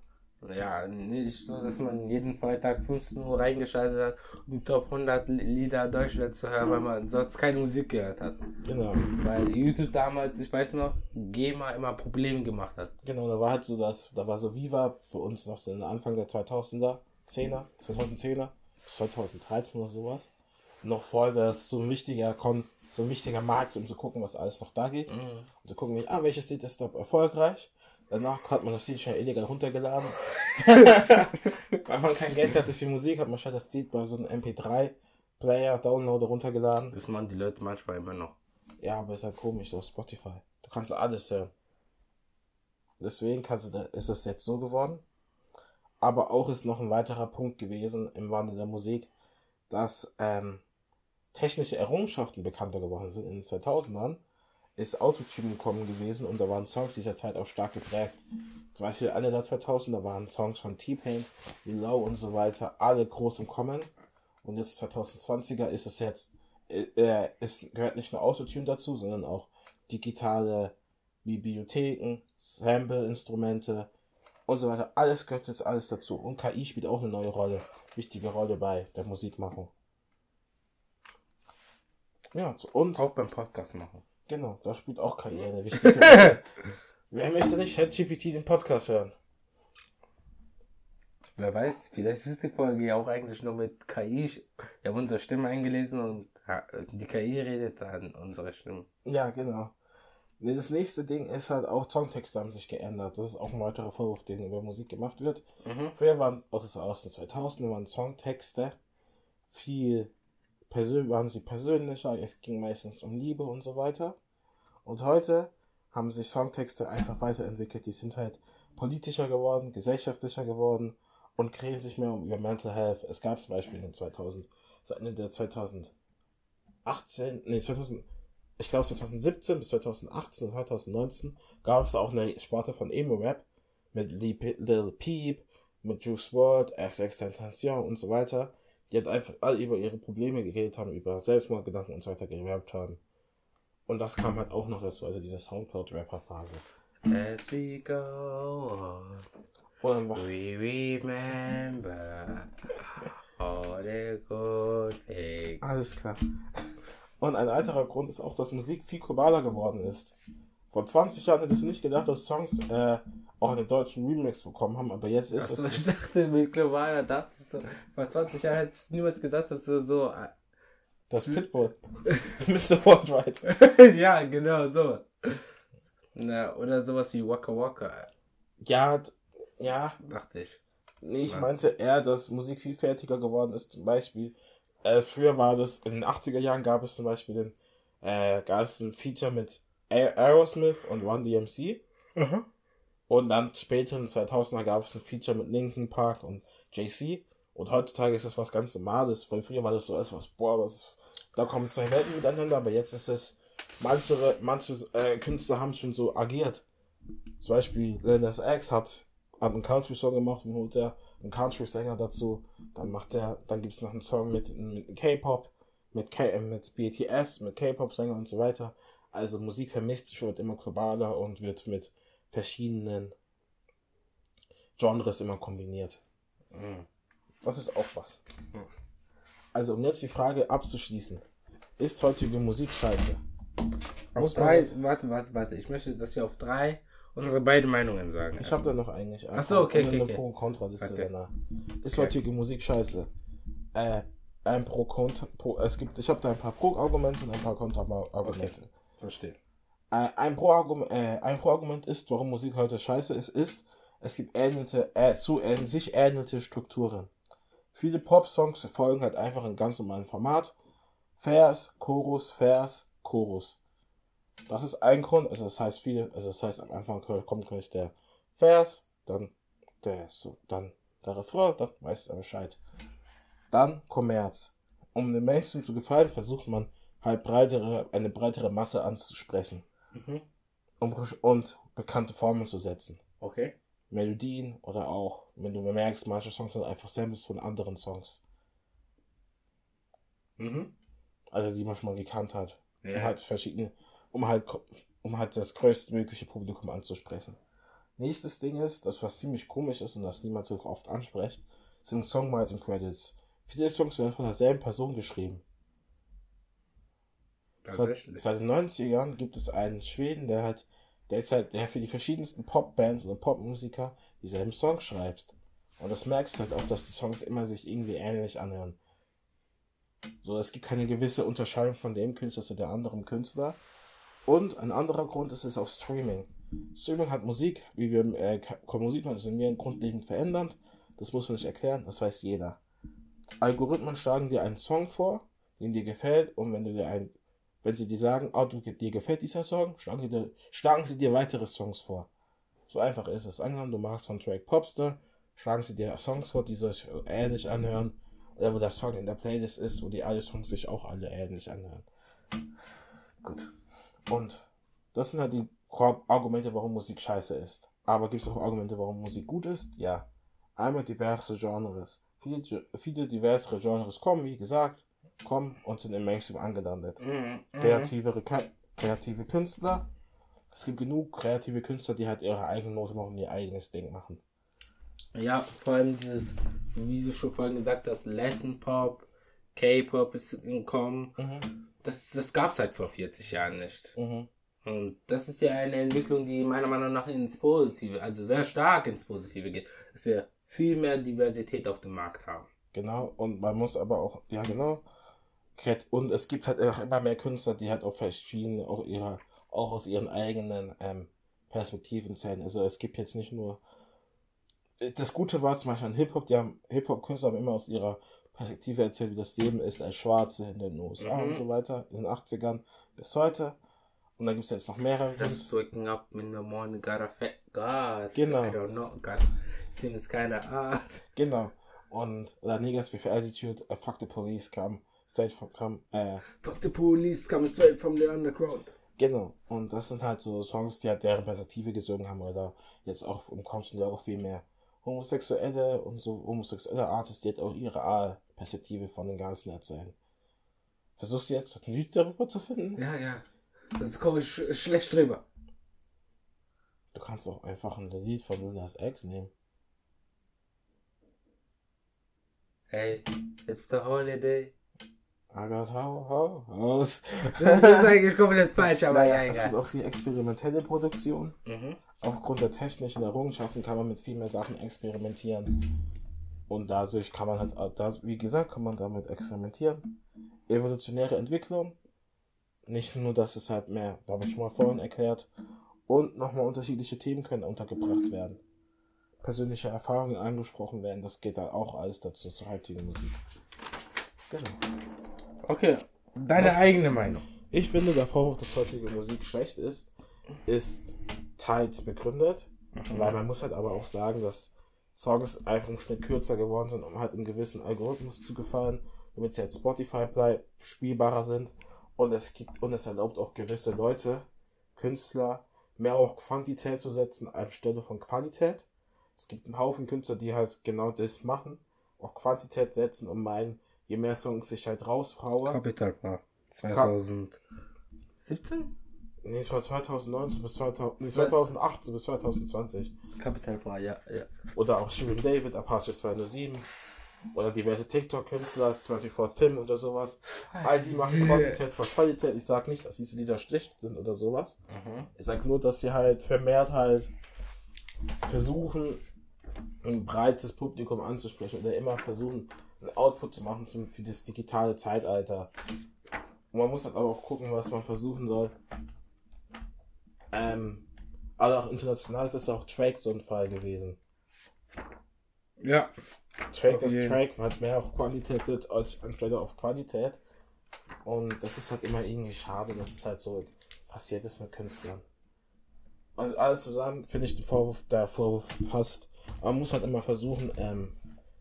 Speaker 1: Ja, nicht so, dass man jeden Freitag 15 Uhr reingeschaltet hat, um die Top 100 Lieder Deutschlands zu hören, weil man sonst keine Musik gehört hat.
Speaker 2: Genau.
Speaker 1: Weil YouTube damals, ich weiß noch, GEMA immer Probleme gemacht hat.
Speaker 2: Genau, da war halt so das, da war so Viva für uns noch so in Anfang der 2000er, 10er, 2010er, 2013 oder sowas. Noch voll, das so ein wichtiger Kon so ein wichtiger Markt, um zu gucken, was alles noch da geht.
Speaker 1: Mhm.
Speaker 2: Und zu gucken, ah, welches Lied ist doch erfolgreich. Danach hat man das Lied schnell illegal runtergeladen. Weil man kein Geld hatte für Musik, hat man schnell das Lied bei so einem MP3-Player, Downloader runtergeladen.
Speaker 1: Das machen die Leute manchmal immer noch.
Speaker 2: Ja, aber ist halt komisch auf Spotify. Du kannst alles hören. Deswegen kannst du ist es jetzt so geworden. Aber auch ist noch ein weiterer Punkt gewesen im Wandel der Musik, dass ähm, technische Errungenschaften bekannter geworden sind in den 2000ern, ist Autotune gekommen gewesen und da waren Songs dieser Zeit auch stark geprägt. Zum Beispiel Ende der 2000er waren Songs von T-Pain, Low und so weiter, alle groß im Kommen. Und jetzt 2020er ist es jetzt, äh, es gehört nicht nur Autotune dazu, sondern auch digitale Bibliotheken, Sample-Instrumente und so weiter. Alles gehört jetzt alles dazu. Und KI spielt auch eine neue Rolle, wichtige Rolle bei der Musikmachung. Ja, und
Speaker 1: Auch beim Podcast machen.
Speaker 2: Genau, da spielt auch KI eine wichtige Rolle. Wer möchte nicht ChatGPT den Podcast hören?
Speaker 1: Wer weiß, vielleicht ist die Folge ja auch eigentlich nur mit KI. Wir haben unsere Stimme eingelesen und die KI redet an unsere Stimme.
Speaker 2: Ja, genau. Das nächste Ding ist halt auch, Songtexte haben sich geändert. Das ist auch ein weiterer Vorwurf, den über Musik gemacht wird.
Speaker 1: Mhm.
Speaker 2: Früher waren, oh, das war aus den 2000 waren Songtexte viel waren sie persönlicher, es ging meistens um Liebe und so weiter. Und heute haben sich Songtexte einfach weiterentwickelt. Die sind halt politischer geworden, gesellschaftlicher geworden und drehen sich mehr um über Mental Health. Es gab zum Beispiel in den 2000, seit Ende der 2018, nee, 2000, ich glaube 2017 bis 2018 und 2019 gab es auch eine Sparte von Emo-Rap mit Lil Peep, mit Juice WRLD, XXXTentacion und so weiter, die halt einfach alle über ihre Probleme geredet haben, über Selbstmordgedanken und so weiter gerappt haben. Und das kam halt auch noch dazu, also diese Soundcloud-Rapper-Phase.
Speaker 1: As we go on, we remember all the good things.
Speaker 2: alles klar. Und ein weiterer Grund ist auch, dass Musik viel globaler geworden ist. Vor 20 Jahren hättest du nicht gedacht, dass Songs äh, auch einen deutschen Remix bekommen haben, aber jetzt ist
Speaker 1: Also
Speaker 2: es.
Speaker 1: ich dachte, mit globaler dachtest du, vor 20 Jahren hättest du niemals gedacht, dass du so.
Speaker 2: Das Pitbull. Mr. Worldwide.
Speaker 1: ja, genau, so. Na, oder sowas wie Waka Waka,
Speaker 2: Ja, ja,
Speaker 1: dachte ich.
Speaker 2: nee, ich
Speaker 1: Ja.
Speaker 2: meinte eher, dass Musik vielfältiger geworden ist. Zum Beispiel, äh, früher war das, in den 80er Jahren gab es zum Beispiel den, äh, gab es ein Feature mit Aerosmith und Run DMC. Und dann später in den 2000er gab es ein Feature mit Linkin Park und JC. Und heutzutage ist das was ganz Normales. Weil früher war das so etwas, boah, was ist, da kommen zwei Welten miteinander, aber jetzt ist es, manche, manche äh, Künstler haben schon so agiert. Zum Beispiel Lil Nas X hat, hat einen Country-Song gemacht und holt er einen Country-Sänger dazu. Dann macht er, dann gibt es noch einen Song mit, mit K-Pop, mit, K äh, mit BTS, mit K-Pop-Sänger und so weiter. Also Musik vermisst sich, wird immer globaler und wird mit verschiedenen Genres immer kombiniert.
Speaker 1: Mhm.
Speaker 2: Das ist auch was. Also, um jetzt die Frage abzuschließen. Ist heutige Musik scheiße? Muss man-
Speaker 1: drei, warte, warte, warte. Ich möchte, dass wir auf drei unsere beiden Meinungen sagen.
Speaker 2: Ich habe da noch eigentlich
Speaker 1: Ach so, okay,
Speaker 2: und
Speaker 1: okay,
Speaker 2: eine
Speaker 1: okay.
Speaker 2: Pro- und Kontraliste
Speaker 1: Okay.
Speaker 2: danach. Ist
Speaker 1: Okay.
Speaker 2: heutige Musik scheiße? Äh, ein Pro Kontra Pro, es gibt ich habe da ein paar Pro Argumente und ein paar Kontra Argumente.
Speaker 1: Verstehe.
Speaker 2: Äh, ein Pro Argument äh, ein Pro Argument ist, warum Musik heute scheiße ist, ist es gibt ähnliche äh, zu äh, sich ähnliche Strukturen. Viele Pop-Songs folgen halt einfach in ganz normalen Format. Vers, Chorus, Vers, Chorus. Das ist ein Grund, also das heißt viele, also das heißt am Anfang kommt gleich der Vers, dann der, so, dann der Refrain, dann weißt du Bescheid. Dann Kommerz. Um den Menschen zu gefallen, versucht man halt breitere, eine breitere Masse anzusprechen
Speaker 1: Mhm.
Speaker 2: um, und bekannte Formeln zu setzen.
Speaker 1: Okay.
Speaker 2: Melodien oder auch, wenn du merkst, manche Songs sind einfach Samples von anderen Songs.
Speaker 1: Mhm.
Speaker 2: Also die man schon mal gekannt hat.
Speaker 1: Ja.
Speaker 2: Um halt verschiedene, um halt, um halt das größtmögliche Publikum anzusprechen. Nächstes Ding ist, das was ziemlich komisch ist und das niemand so oft anspricht, sind Songwriting Credits. Viele Songs werden von derselben Person geschrieben. Seit, den 90ern gibt es einen Schweden, der hat, der ist halt, der für die verschiedensten Popbands und Popmusiker dieselben Songs schreibt. Und das merkst du halt auch, dass die Songs immer sich irgendwie ähnlich anhören. So, es gibt keine gewisse Unterscheidung von dem Künstler zu der anderen Künstler. Und ein anderer Grund ist es auch Streaming. Streaming hat Musik, wie wir äh, Musik wir grundlegend verändert. Das muss man nicht erklären, das weiß jeder. Algorithmen schlagen dir einen Song vor, den dir gefällt, und wenn du dir ein, wenn sie dir sagen, oh, du, dir gefällt dieser Song, schlagen, dir, schlagen sie dir weitere Songs vor. So einfach ist es. Angenommen, du machst von Track Popstar, schlagen sie dir Songs vor, die sich ähnlich anhören, oder wo der Song in der Playlist ist, wo die alle Songs sich auch alle ähnlich anhören. Gut. Und das sind halt die Argumente, warum Musik scheiße ist. Aber gibt es auch Argumente, warum Musik gut ist? Ja. Einmal diverse Genres. Viele, viele diverse Genres kommen, wie gesagt, kommen und sind im Mainstream angelandet.
Speaker 1: Mhm.
Speaker 2: Kreativere, kreative Künstler. Es gibt genug kreative Künstler, die halt ihre eigene Note machen und ihr eigenes Ding machen.
Speaker 1: Ja, vor allem dieses, wie du schon vorhin gesagt hast, Latin Pop, K-Pop ist gekommen.
Speaker 2: Mhm.
Speaker 1: Das, das gab es halt vor 40 Jahren nicht.
Speaker 2: Mhm.
Speaker 1: Und das ist ja eine Entwicklung, die meiner Meinung nach ins Positive, also sehr stark ins Positive geht. Dass wir viel mehr Diversität auf dem Markt haben.
Speaker 2: Genau, und man muss aber auch, ja genau, und es gibt halt auch immer mehr Künstler, die halt auch verschiedene, auch ihre, auch aus ihren eigenen ähm, Perspektiven zählen. Also es gibt jetzt nicht nur, das Gute war zum Beispiel an Hip-Hop, die haben, Hip-Hop-Künstler haben immer aus ihrer Perspektive erzählt, wie das Leben ist als Schwarze in den USA
Speaker 1: Mhm.
Speaker 2: und so weiter, in den 80ern bis heute. Und dann gibt es jetzt noch mehrere.
Speaker 1: Just waking up in the morning, got a fat God.
Speaker 2: Genau.
Speaker 1: I don't know, God. Seems kinda odd.
Speaker 2: Genau. Und, oder Niggas with Attitude, uh, Fuck the Police kam, straight from, kam, äh,
Speaker 1: Fuck the police, coming straight from the underground.
Speaker 2: Genau. Und das sind halt so Songs, die halt deren Perspektive gesungen haben oder jetzt auch Kopf sind ja auch viel mehr homosexuelle und so homosexuelle Artists, die halt auch ihre Perspektive von den Ganzen erzählen. Versuchst du jetzt ein Lied darüber zu finden?
Speaker 1: Ja, ja. Das komme ich sch schlecht drüber.
Speaker 2: Du kannst auch einfach ein Lied von Lil Nas X nehmen.
Speaker 1: Hey, it's the holiday.
Speaker 2: How, house.
Speaker 1: Das ist eigentlich komplett falsch, aber
Speaker 2: Naja,
Speaker 1: ja,
Speaker 2: es gibt auch viel experimentelle Produktion.
Speaker 1: Mhm.
Speaker 2: Aufgrund der technischen Errungenschaften kann man mit viel mehr Sachen experimentieren. Und dadurch kann man halt, wie gesagt, kann man damit experimentieren. Evolutionäre Entwicklung. Nicht nur, dass es halt mehr, da habe ich schon mal vorhin erklärt. Und nochmal unterschiedliche Themen können untergebracht werden. Persönliche Erfahrungen angesprochen werden. Das geht da auch alles dazu zur heutigen Musik. Genau.
Speaker 1: Okay, deine
Speaker 2: Was?
Speaker 1: eigene Meinung.
Speaker 2: Ich finde, der Vorwurf, dass heutige Musik schlecht ist, ist teils begründet, weil man muss halt aber auch sagen, dass Songs einfach im Schnitt kürzer geworden sind, um halt einem gewissen Algorithmus zu gefallen, damit sie halt Spotify spielbarer sind und es gibt und es erlaubt auch gewisse Leute, Künstler, mehr auf Quantität zu setzen anstelle von Qualität. Es gibt einen Haufen Künstler, die halt genau das machen, auf Quantität setzen und meinen, je mehr Songs ich halt raushaue,
Speaker 1: Capital Bra. 2017?
Speaker 2: Nee, es war 2019 bis 2000, nee, 2018 bis 2020.
Speaker 1: Capital Bra, ja, ja.
Speaker 2: Oder auch Shirin David, Apache 207. Oder diverse TikTok-Künstler, 24 Tim oder sowas. All die machen Quantität vor Qualität. Ich sag nicht, dass diese Lieder schlecht sind oder sowas.
Speaker 1: Mhm.
Speaker 2: Ich sag nur, dass sie halt vermehrt halt versuchen, ein breites Publikum anzusprechen oder immer versuchen, Output zu machen zum, für das digitale Zeitalter. Und man muss halt aber auch gucken, was man versuchen soll. Ähm, also auch international ist das auch Drake so ein Fall gewesen.
Speaker 1: Ja.
Speaker 2: Drake
Speaker 1: Auf
Speaker 2: das
Speaker 1: jeden.
Speaker 2: Drake hat mehr auf als anstelle auf Qualität. Und das ist halt immer irgendwie schade, dass es halt so passiert ist mit Künstlern. Also alles zusammen finde ich den Vorwurf, der Vorwurf passt. Man muss halt immer versuchen, ähm,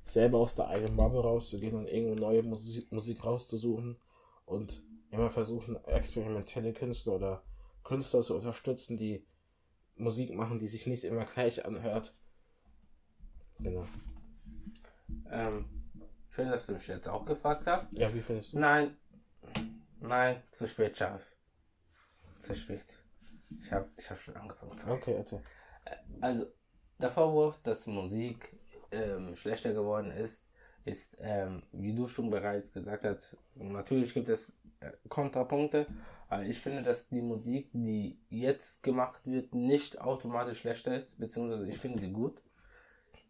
Speaker 2: selber aus der eigenen Bubble rauszugehen und irgendeine neue Musik, Musik rauszusuchen und immer versuchen, experimentelle Künstler oder Künstler zu unterstützen, die Musik machen, die sich nicht immer gleich anhört, Genau.
Speaker 1: Ähm, schön, dass du mich jetzt auch gefragt hast.
Speaker 2: Ja, wie findest du?
Speaker 1: Nein, nein, zu spät, Scharf. Zu spät. Ich habe ich hab schon angefangen zu
Speaker 2: Okay, erzähl.
Speaker 1: Also, der Vorwurf, dass Musik ähm, schlechter geworden ist, ist, ähm, wie du schon bereits gesagt hast, natürlich gibt es äh, Kontrapunkte, aber ich finde, dass die Musik, die jetzt gemacht wird, nicht automatisch schlechter ist, beziehungsweise ich finde sie gut.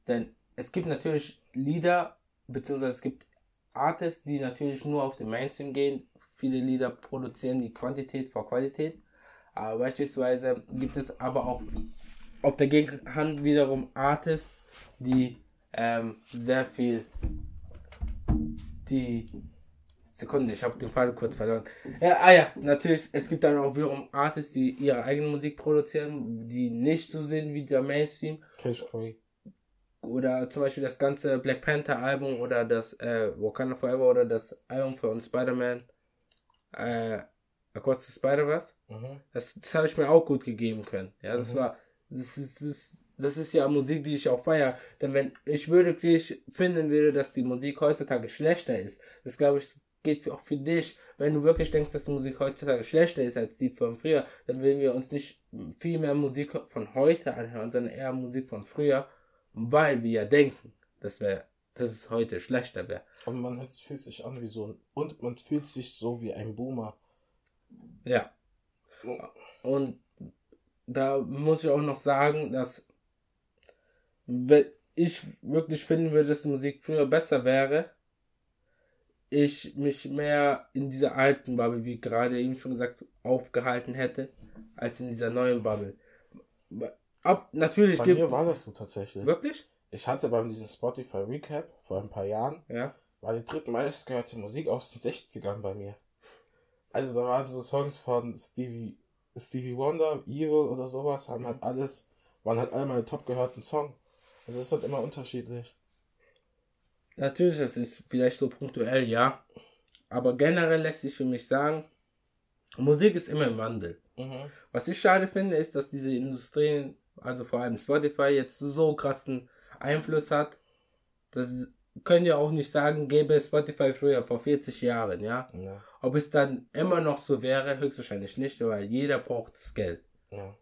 Speaker 1: Denn es gibt natürlich Lieder, beziehungsweise es gibt Artists, die natürlich nur auf den Mainstream gehen. Viele Lieder produzieren die Quantität vor Qualität. Aber beispielsweise gibt es aber auch auf der Gegenhand wiederum Artists, die ähm, sehr viel die Sekunde, ich habe den Fall kurz verloren. Ja, ah ja, natürlich, es gibt dann auch wiederum Artists, die ihre eigene Musik produzieren, die nicht so sind wie der Mainstream. Oder zum Beispiel das ganze Black Panther Album oder das äh, Wakanda Forever oder das Album von Spider-Man äh, Across the Spider-Verse.
Speaker 2: Mhm.
Speaker 1: Das, das habe ich mir auch gut gegeben können. Ja, das
Speaker 2: Mhm.
Speaker 1: war, das ist, das, das ist ja Musik, die ich auch feiere. Denn wenn ich wirklich finden würde, dass die Musik heutzutage schlechter ist, das glaube ich geht auch für dich. Wenn du wirklich denkst, dass die Musik heutzutage schlechter ist als die von früher, dann würden wir uns nicht viel mehr Musik von heute anhören, sondern eher Musik von früher, weil wir ja denken, dass wir, dass es heute schlechter wäre.
Speaker 2: Und man fühlt sich an wie so ein. Und man fühlt sich so wie ein Boomer.
Speaker 1: Ja. Und da muss ich auch noch sagen, dass wenn ich wirklich finden würde, dass die Musik früher besser wäre, ich mich mehr in dieser alten Bubble, wie gerade eben schon gesagt, aufgehalten hätte, als in dieser neuen Bubble. Ab, natürlich
Speaker 2: Bei
Speaker 1: gibt
Speaker 2: mir war das so tatsächlich.
Speaker 1: wirklich?
Speaker 2: Ich hatte beim diesem Spotify Recap vor ein paar Jahren,
Speaker 1: Ja.
Speaker 2: war die drittmeist gehörte Musik aus den 60ern bei mir. Also da waren so Songs von Stevie, Stevie Wonder, Evil oder sowas, haben halt alles, waren halt alle meine top gehörten Songs. Also es ist halt immer unterschiedlich.
Speaker 1: Natürlich, das ist vielleicht so punktuell, ja. Aber generell lässt sich für mich sagen, Musik ist immer im Wandel.
Speaker 2: Mhm.
Speaker 1: Was ich schade finde, ist, dass diese Industrien, also vor allem Spotify, jetzt so krassen Einfluss hat. Das können ja auch nicht sagen, gäbe es Spotify früher, vor 40 Jahren, ja.
Speaker 2: Ja,
Speaker 1: Ob es dann immer noch so wäre, höchstwahrscheinlich nicht, weil jeder braucht das Geld.
Speaker 2: ja.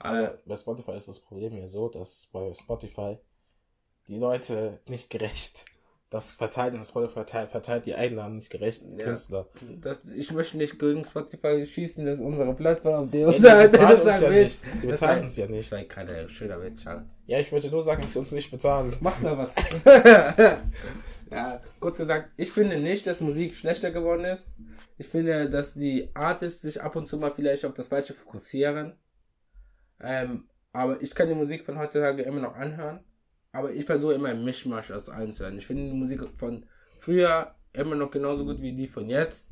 Speaker 1: Aber
Speaker 2: Aber bei Spotify ist das Problem ja so, dass bei Spotify die Leute nicht gerecht das verteilt und Spotify verteilt, verteilt die Einnahmen nicht gerecht. die
Speaker 1: Ja.
Speaker 2: Künstler.
Speaker 1: das, ich möchte nicht gegen Spotify schießen, das ist unsere Plattform, die
Speaker 2: Ja,
Speaker 1: uns
Speaker 2: die
Speaker 1: halt
Speaker 2: bezahlen uns ja
Speaker 1: will.
Speaker 2: nicht. Die
Speaker 1: Das
Speaker 2: bezahlen uns ja
Speaker 1: Das
Speaker 2: nicht.
Speaker 1: war gerade ein schöner schade.
Speaker 2: Ja, ich wollte nur sagen, dass sie uns nicht bezahlen.
Speaker 1: Mach mal was. ja, kurz gesagt, ich finde nicht, dass Musik schlechter geworden ist. Ich finde, dass die Artists sich ab und zu mal vielleicht auf das Falsche fokussieren. Ähm, aber ich kann die Musik von heutzutage immer noch anhören. Aber ich versuche immer ein Mischmasch aus allem zu hören. Ich finde die Musik von früher immer noch genauso gut wie die von jetzt.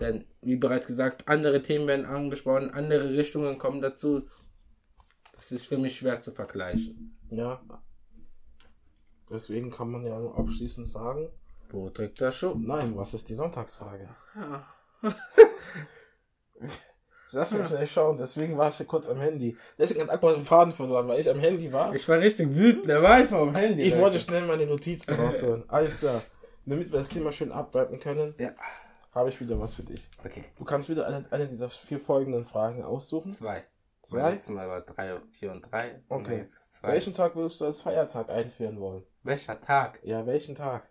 Speaker 1: Denn, wie bereits gesagt, andere Themen werden angesprochen, andere Richtungen kommen dazu. Das ist für mich schwer zu vergleichen.
Speaker 2: Ja. Deswegen kann man ja nur abschließend sagen,
Speaker 1: Wo drückt der Schuh?
Speaker 2: nein, was ist die Sonntagsfrage?
Speaker 1: Ja.
Speaker 2: Lass mich schnell schauen, deswegen war ich hier kurz am Handy. Deswegen hat Akbar den Faden verloren, weil ich am Handy war.
Speaker 1: Ich war richtig wütend, da war ich vom Handy.
Speaker 2: Ich
Speaker 1: Leute.
Speaker 2: wollte schnell meine Notizen rausholen. Alles klar. Damit wir das Thema schön abwarten können,
Speaker 1: Ja.
Speaker 2: habe ich wieder was für dich.
Speaker 1: Okay.
Speaker 2: Du kannst wieder eine, eine dieser vier folgenden Fragen aussuchen.
Speaker 1: Zwei.
Speaker 2: Zwei?
Speaker 1: Letztes Mal war drei, und vier und drei. Und
Speaker 2: Okay.
Speaker 1: zwei.
Speaker 2: Welchen Tag würdest du als Feiertag einführen wollen?
Speaker 1: Welcher Tag?
Speaker 2: Ja, welchen Tag?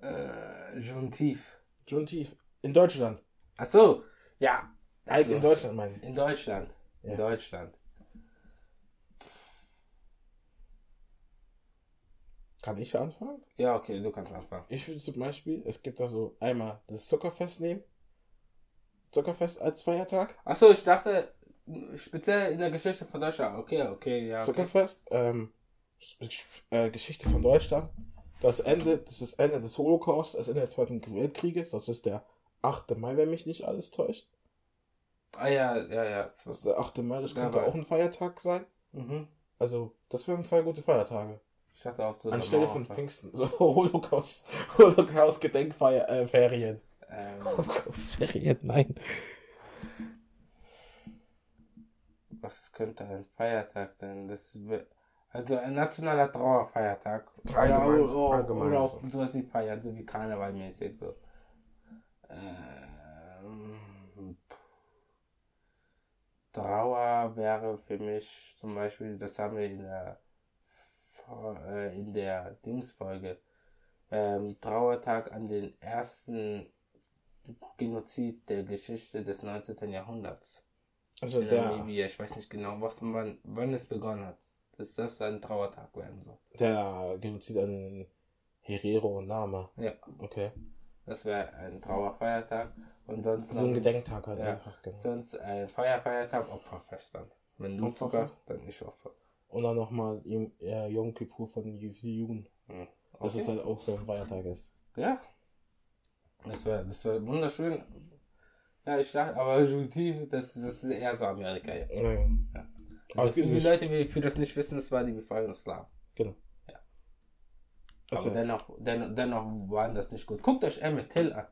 Speaker 1: Äh, Juntief.
Speaker 2: Juntief. In Deutschland.
Speaker 1: Ach so. Ja.
Speaker 2: Also in Deutschland meine ich.
Speaker 1: in Deutschland. In
Speaker 2: Ja.
Speaker 1: Deutschland.
Speaker 2: Kann ich anfangen?
Speaker 1: Ja, okay, du kannst anfangen.
Speaker 2: Ich würde zum Beispiel, es gibt da so einmal das Zuckerfest nehmen. Zuckerfest als Feiertag.
Speaker 1: Ach so, ich dachte, speziell in der Geschichte von Deutschland. Okay, okay, ja. Okay.
Speaker 2: Zuckerfest, ähm, äh, Geschichte von Deutschland. Das Ende, das ist das Ende des Holocaust, das Ende des Zweiten Weltkrieges. Das ist der 8. Mai, wenn mich nicht alles täuscht.
Speaker 1: Ah ja, ja, ja.
Speaker 2: Das ist der 8. Mai, das
Speaker 1: Ja,
Speaker 2: könnte
Speaker 1: aber-
Speaker 2: auch ein Feiertag sein.
Speaker 1: Mhm.
Speaker 2: Also, das wären zwei gute Feiertage.
Speaker 1: Ich dachte auch so.
Speaker 2: Anstelle von. Pfingsten. So Holocaust, Holocaust-Gedenkferien. Äh, Ferien.
Speaker 1: Ähm,
Speaker 2: Holocaust-Ferien, nein.
Speaker 1: was könnte ein Feiertag sein? Das Also ein nationaler Trauerfeiertag.
Speaker 2: Allgemein,
Speaker 1: Oder, auch-
Speaker 2: allgemein.
Speaker 1: oder auch sowas wie Feiern, so wie Karnevalmäßig so. Ähm, Trauer wäre für mich zum Beispiel, das haben wir in der äh, in der Dingsfolge, ähm, Trauertag an den ersten Genozid der Geschichte des 19. Jahrhunderts.
Speaker 2: Also
Speaker 1: in
Speaker 2: der,
Speaker 1: Namibia. Ich weiß nicht genau, was, wann, wann es begonnen hat. Dass das ein Trauertag werden soll.
Speaker 2: der Genozid an Herero und Nama.
Speaker 1: Ja,
Speaker 2: Okay.
Speaker 1: Das wäre ein Trauerfeiertag. Und sonst
Speaker 2: So ein Gedenktag halt
Speaker 1: Ja.
Speaker 2: einfach. Genau.
Speaker 1: Sonst ein Feierfeiertag, Opferfest dann. Wenn du sogar, dann ich Opfer.
Speaker 2: Und dann nochmal äh, Yom Kippur von UFC Jugend.
Speaker 1: Hm.
Speaker 2: Dass
Speaker 1: Okay.
Speaker 2: es halt auch so ein Feiertag ist.
Speaker 1: Ja. Das wäre das wär wunderschön. Ja, ich sag, aber Judy, das, das ist eher so Amerika. Ja.
Speaker 2: Ja.
Speaker 1: Ja.
Speaker 2: Aber es gibt
Speaker 1: für die Leute, die für das nicht wissen, das war die Befreiung des Slawen. Ja.
Speaker 2: Also,
Speaker 1: aber dennoch, dennoch, dennoch waren das nicht gut. Guckt euch Emmett Till an.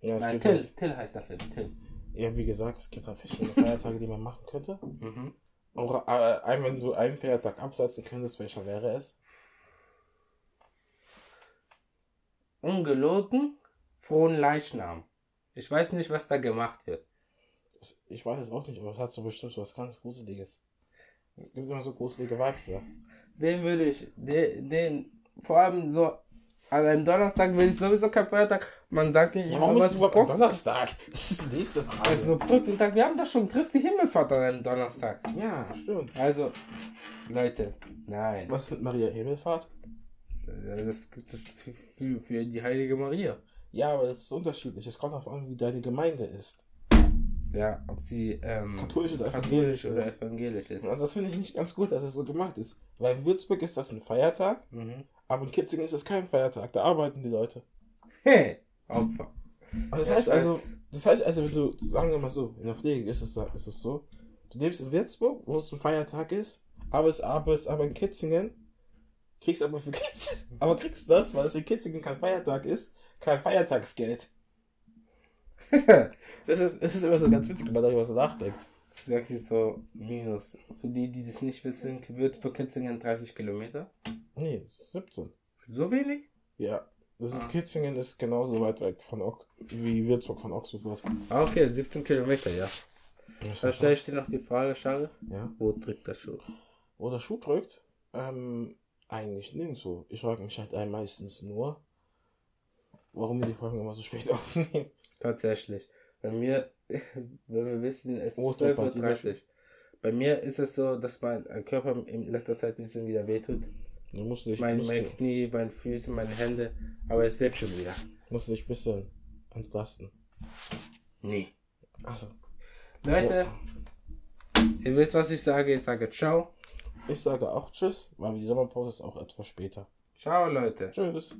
Speaker 2: ja, es
Speaker 1: Nein,
Speaker 2: gibt
Speaker 1: Till,
Speaker 2: halt,
Speaker 1: Till heißt der Film. Till.
Speaker 2: ja, wie gesagt, es gibt halt verschiedene Feiertage, die man machen könnte.
Speaker 1: Mhm.
Speaker 2: Auch, äh, wenn du einen Feiertag absetzen könntest, welcher wäre es?
Speaker 1: Ungelogen, frohen Leichnam. Ich weiß nicht, was da gemacht wird.
Speaker 2: Ich weiß es auch nicht, aber es hat so bestimmt so was ganz Gruseliges. Es gibt immer so gruselige Vibes da.
Speaker 1: Den würde ich, den, den, vor allem so, an einem Donnerstag will ich sowieso kein Feiertag. Man sagt nicht,
Speaker 2: Ja, warum ist überhaupt am Donnerstag? Das ist die nächste Frage.
Speaker 1: Also Brückentag, wir haben doch schon Christi Himmelfahrt an einem Donnerstag.
Speaker 2: ja, stimmt.
Speaker 1: Also, Leute, nein.
Speaker 2: Was mit Maria Himmelfahrt?
Speaker 1: Das gibt es für, für, die heilige Maria.
Speaker 2: Ja, aber das ist unterschiedlich. Es kommt darauf an, wie deine Gemeinde ist.
Speaker 1: Ja, ob sie ähm,
Speaker 2: Katholisch oder
Speaker 1: katholisch
Speaker 2: evangelisch
Speaker 1: oder
Speaker 2: ist.
Speaker 1: evangelisch ist.
Speaker 2: Also das finde ich nicht ganz gut, dass es so gemacht ist. Weil in Würzburg ist das ein Feiertag,
Speaker 1: Mhm.
Speaker 2: Aber in Kitzingen ist das kein Feiertag. Da arbeiten die Leute.
Speaker 1: Hey, Opfer.
Speaker 2: Und das
Speaker 1: Ja,
Speaker 2: heißt also, das heißt also, wenn du, sagen wir mal so, in der Pflege ist es, ist es so, du lebst in Würzburg, wo es ein Feiertag ist, aber es arbeitest aber in Kitzingen, kriegst aber für Kitzingen, aber kriegst das, weil es in Kitzingen kein Feiertag ist, kein Feiertagsgeld. Das ist, das ist immer so ganz witzig, wenn man darüber so nachdenkt.
Speaker 1: Das ist wirklich so Minus. Für die, die das nicht wissen, Würzburg-Kitzingen 30 Kilometer.
Speaker 2: Nee, es ist 17.
Speaker 1: So wenig?
Speaker 2: Ja. Das ist
Speaker 1: Ah.
Speaker 2: Kitzingen ist genauso weit weg von Ox wie Würzburg von Ochsenfurt.
Speaker 1: Ah, okay, 17 Kilometer, ja. Da stelle ich dir noch die Frage, Charles.
Speaker 2: Ja.
Speaker 1: Wo drückt der Schuh?
Speaker 2: Wo der Schuh drückt? Ähm, eigentlich nirgendwo. Ich frage mich halt meistens nur, warum wir die Folgen immer so spät aufnehmen.
Speaker 1: Tatsächlich. Bei mir, wenn wir wissen, es ist
Speaker 2: Wo ist der
Speaker 1: 12.30 Uhr. Bei mir ist es so, dass mein Körper in letzter Zeit ein bisschen wieder wehtut.
Speaker 2: Du musst dich,
Speaker 1: Mein,
Speaker 2: musst,
Speaker 1: mein
Speaker 2: du,
Speaker 1: Knie, meine Füße, meine Hände. Aber es wird schon wieder.
Speaker 2: musst dich ein bisschen entlasten.
Speaker 1: Nee.
Speaker 2: Also,
Speaker 1: Leute, ihr wisst, was ich sage. Ich sage ciao.
Speaker 2: ich sage auch Tschüss, weil die Sommerpause ist auch etwas später.
Speaker 1: Ciao, Leute.
Speaker 2: Tschüss.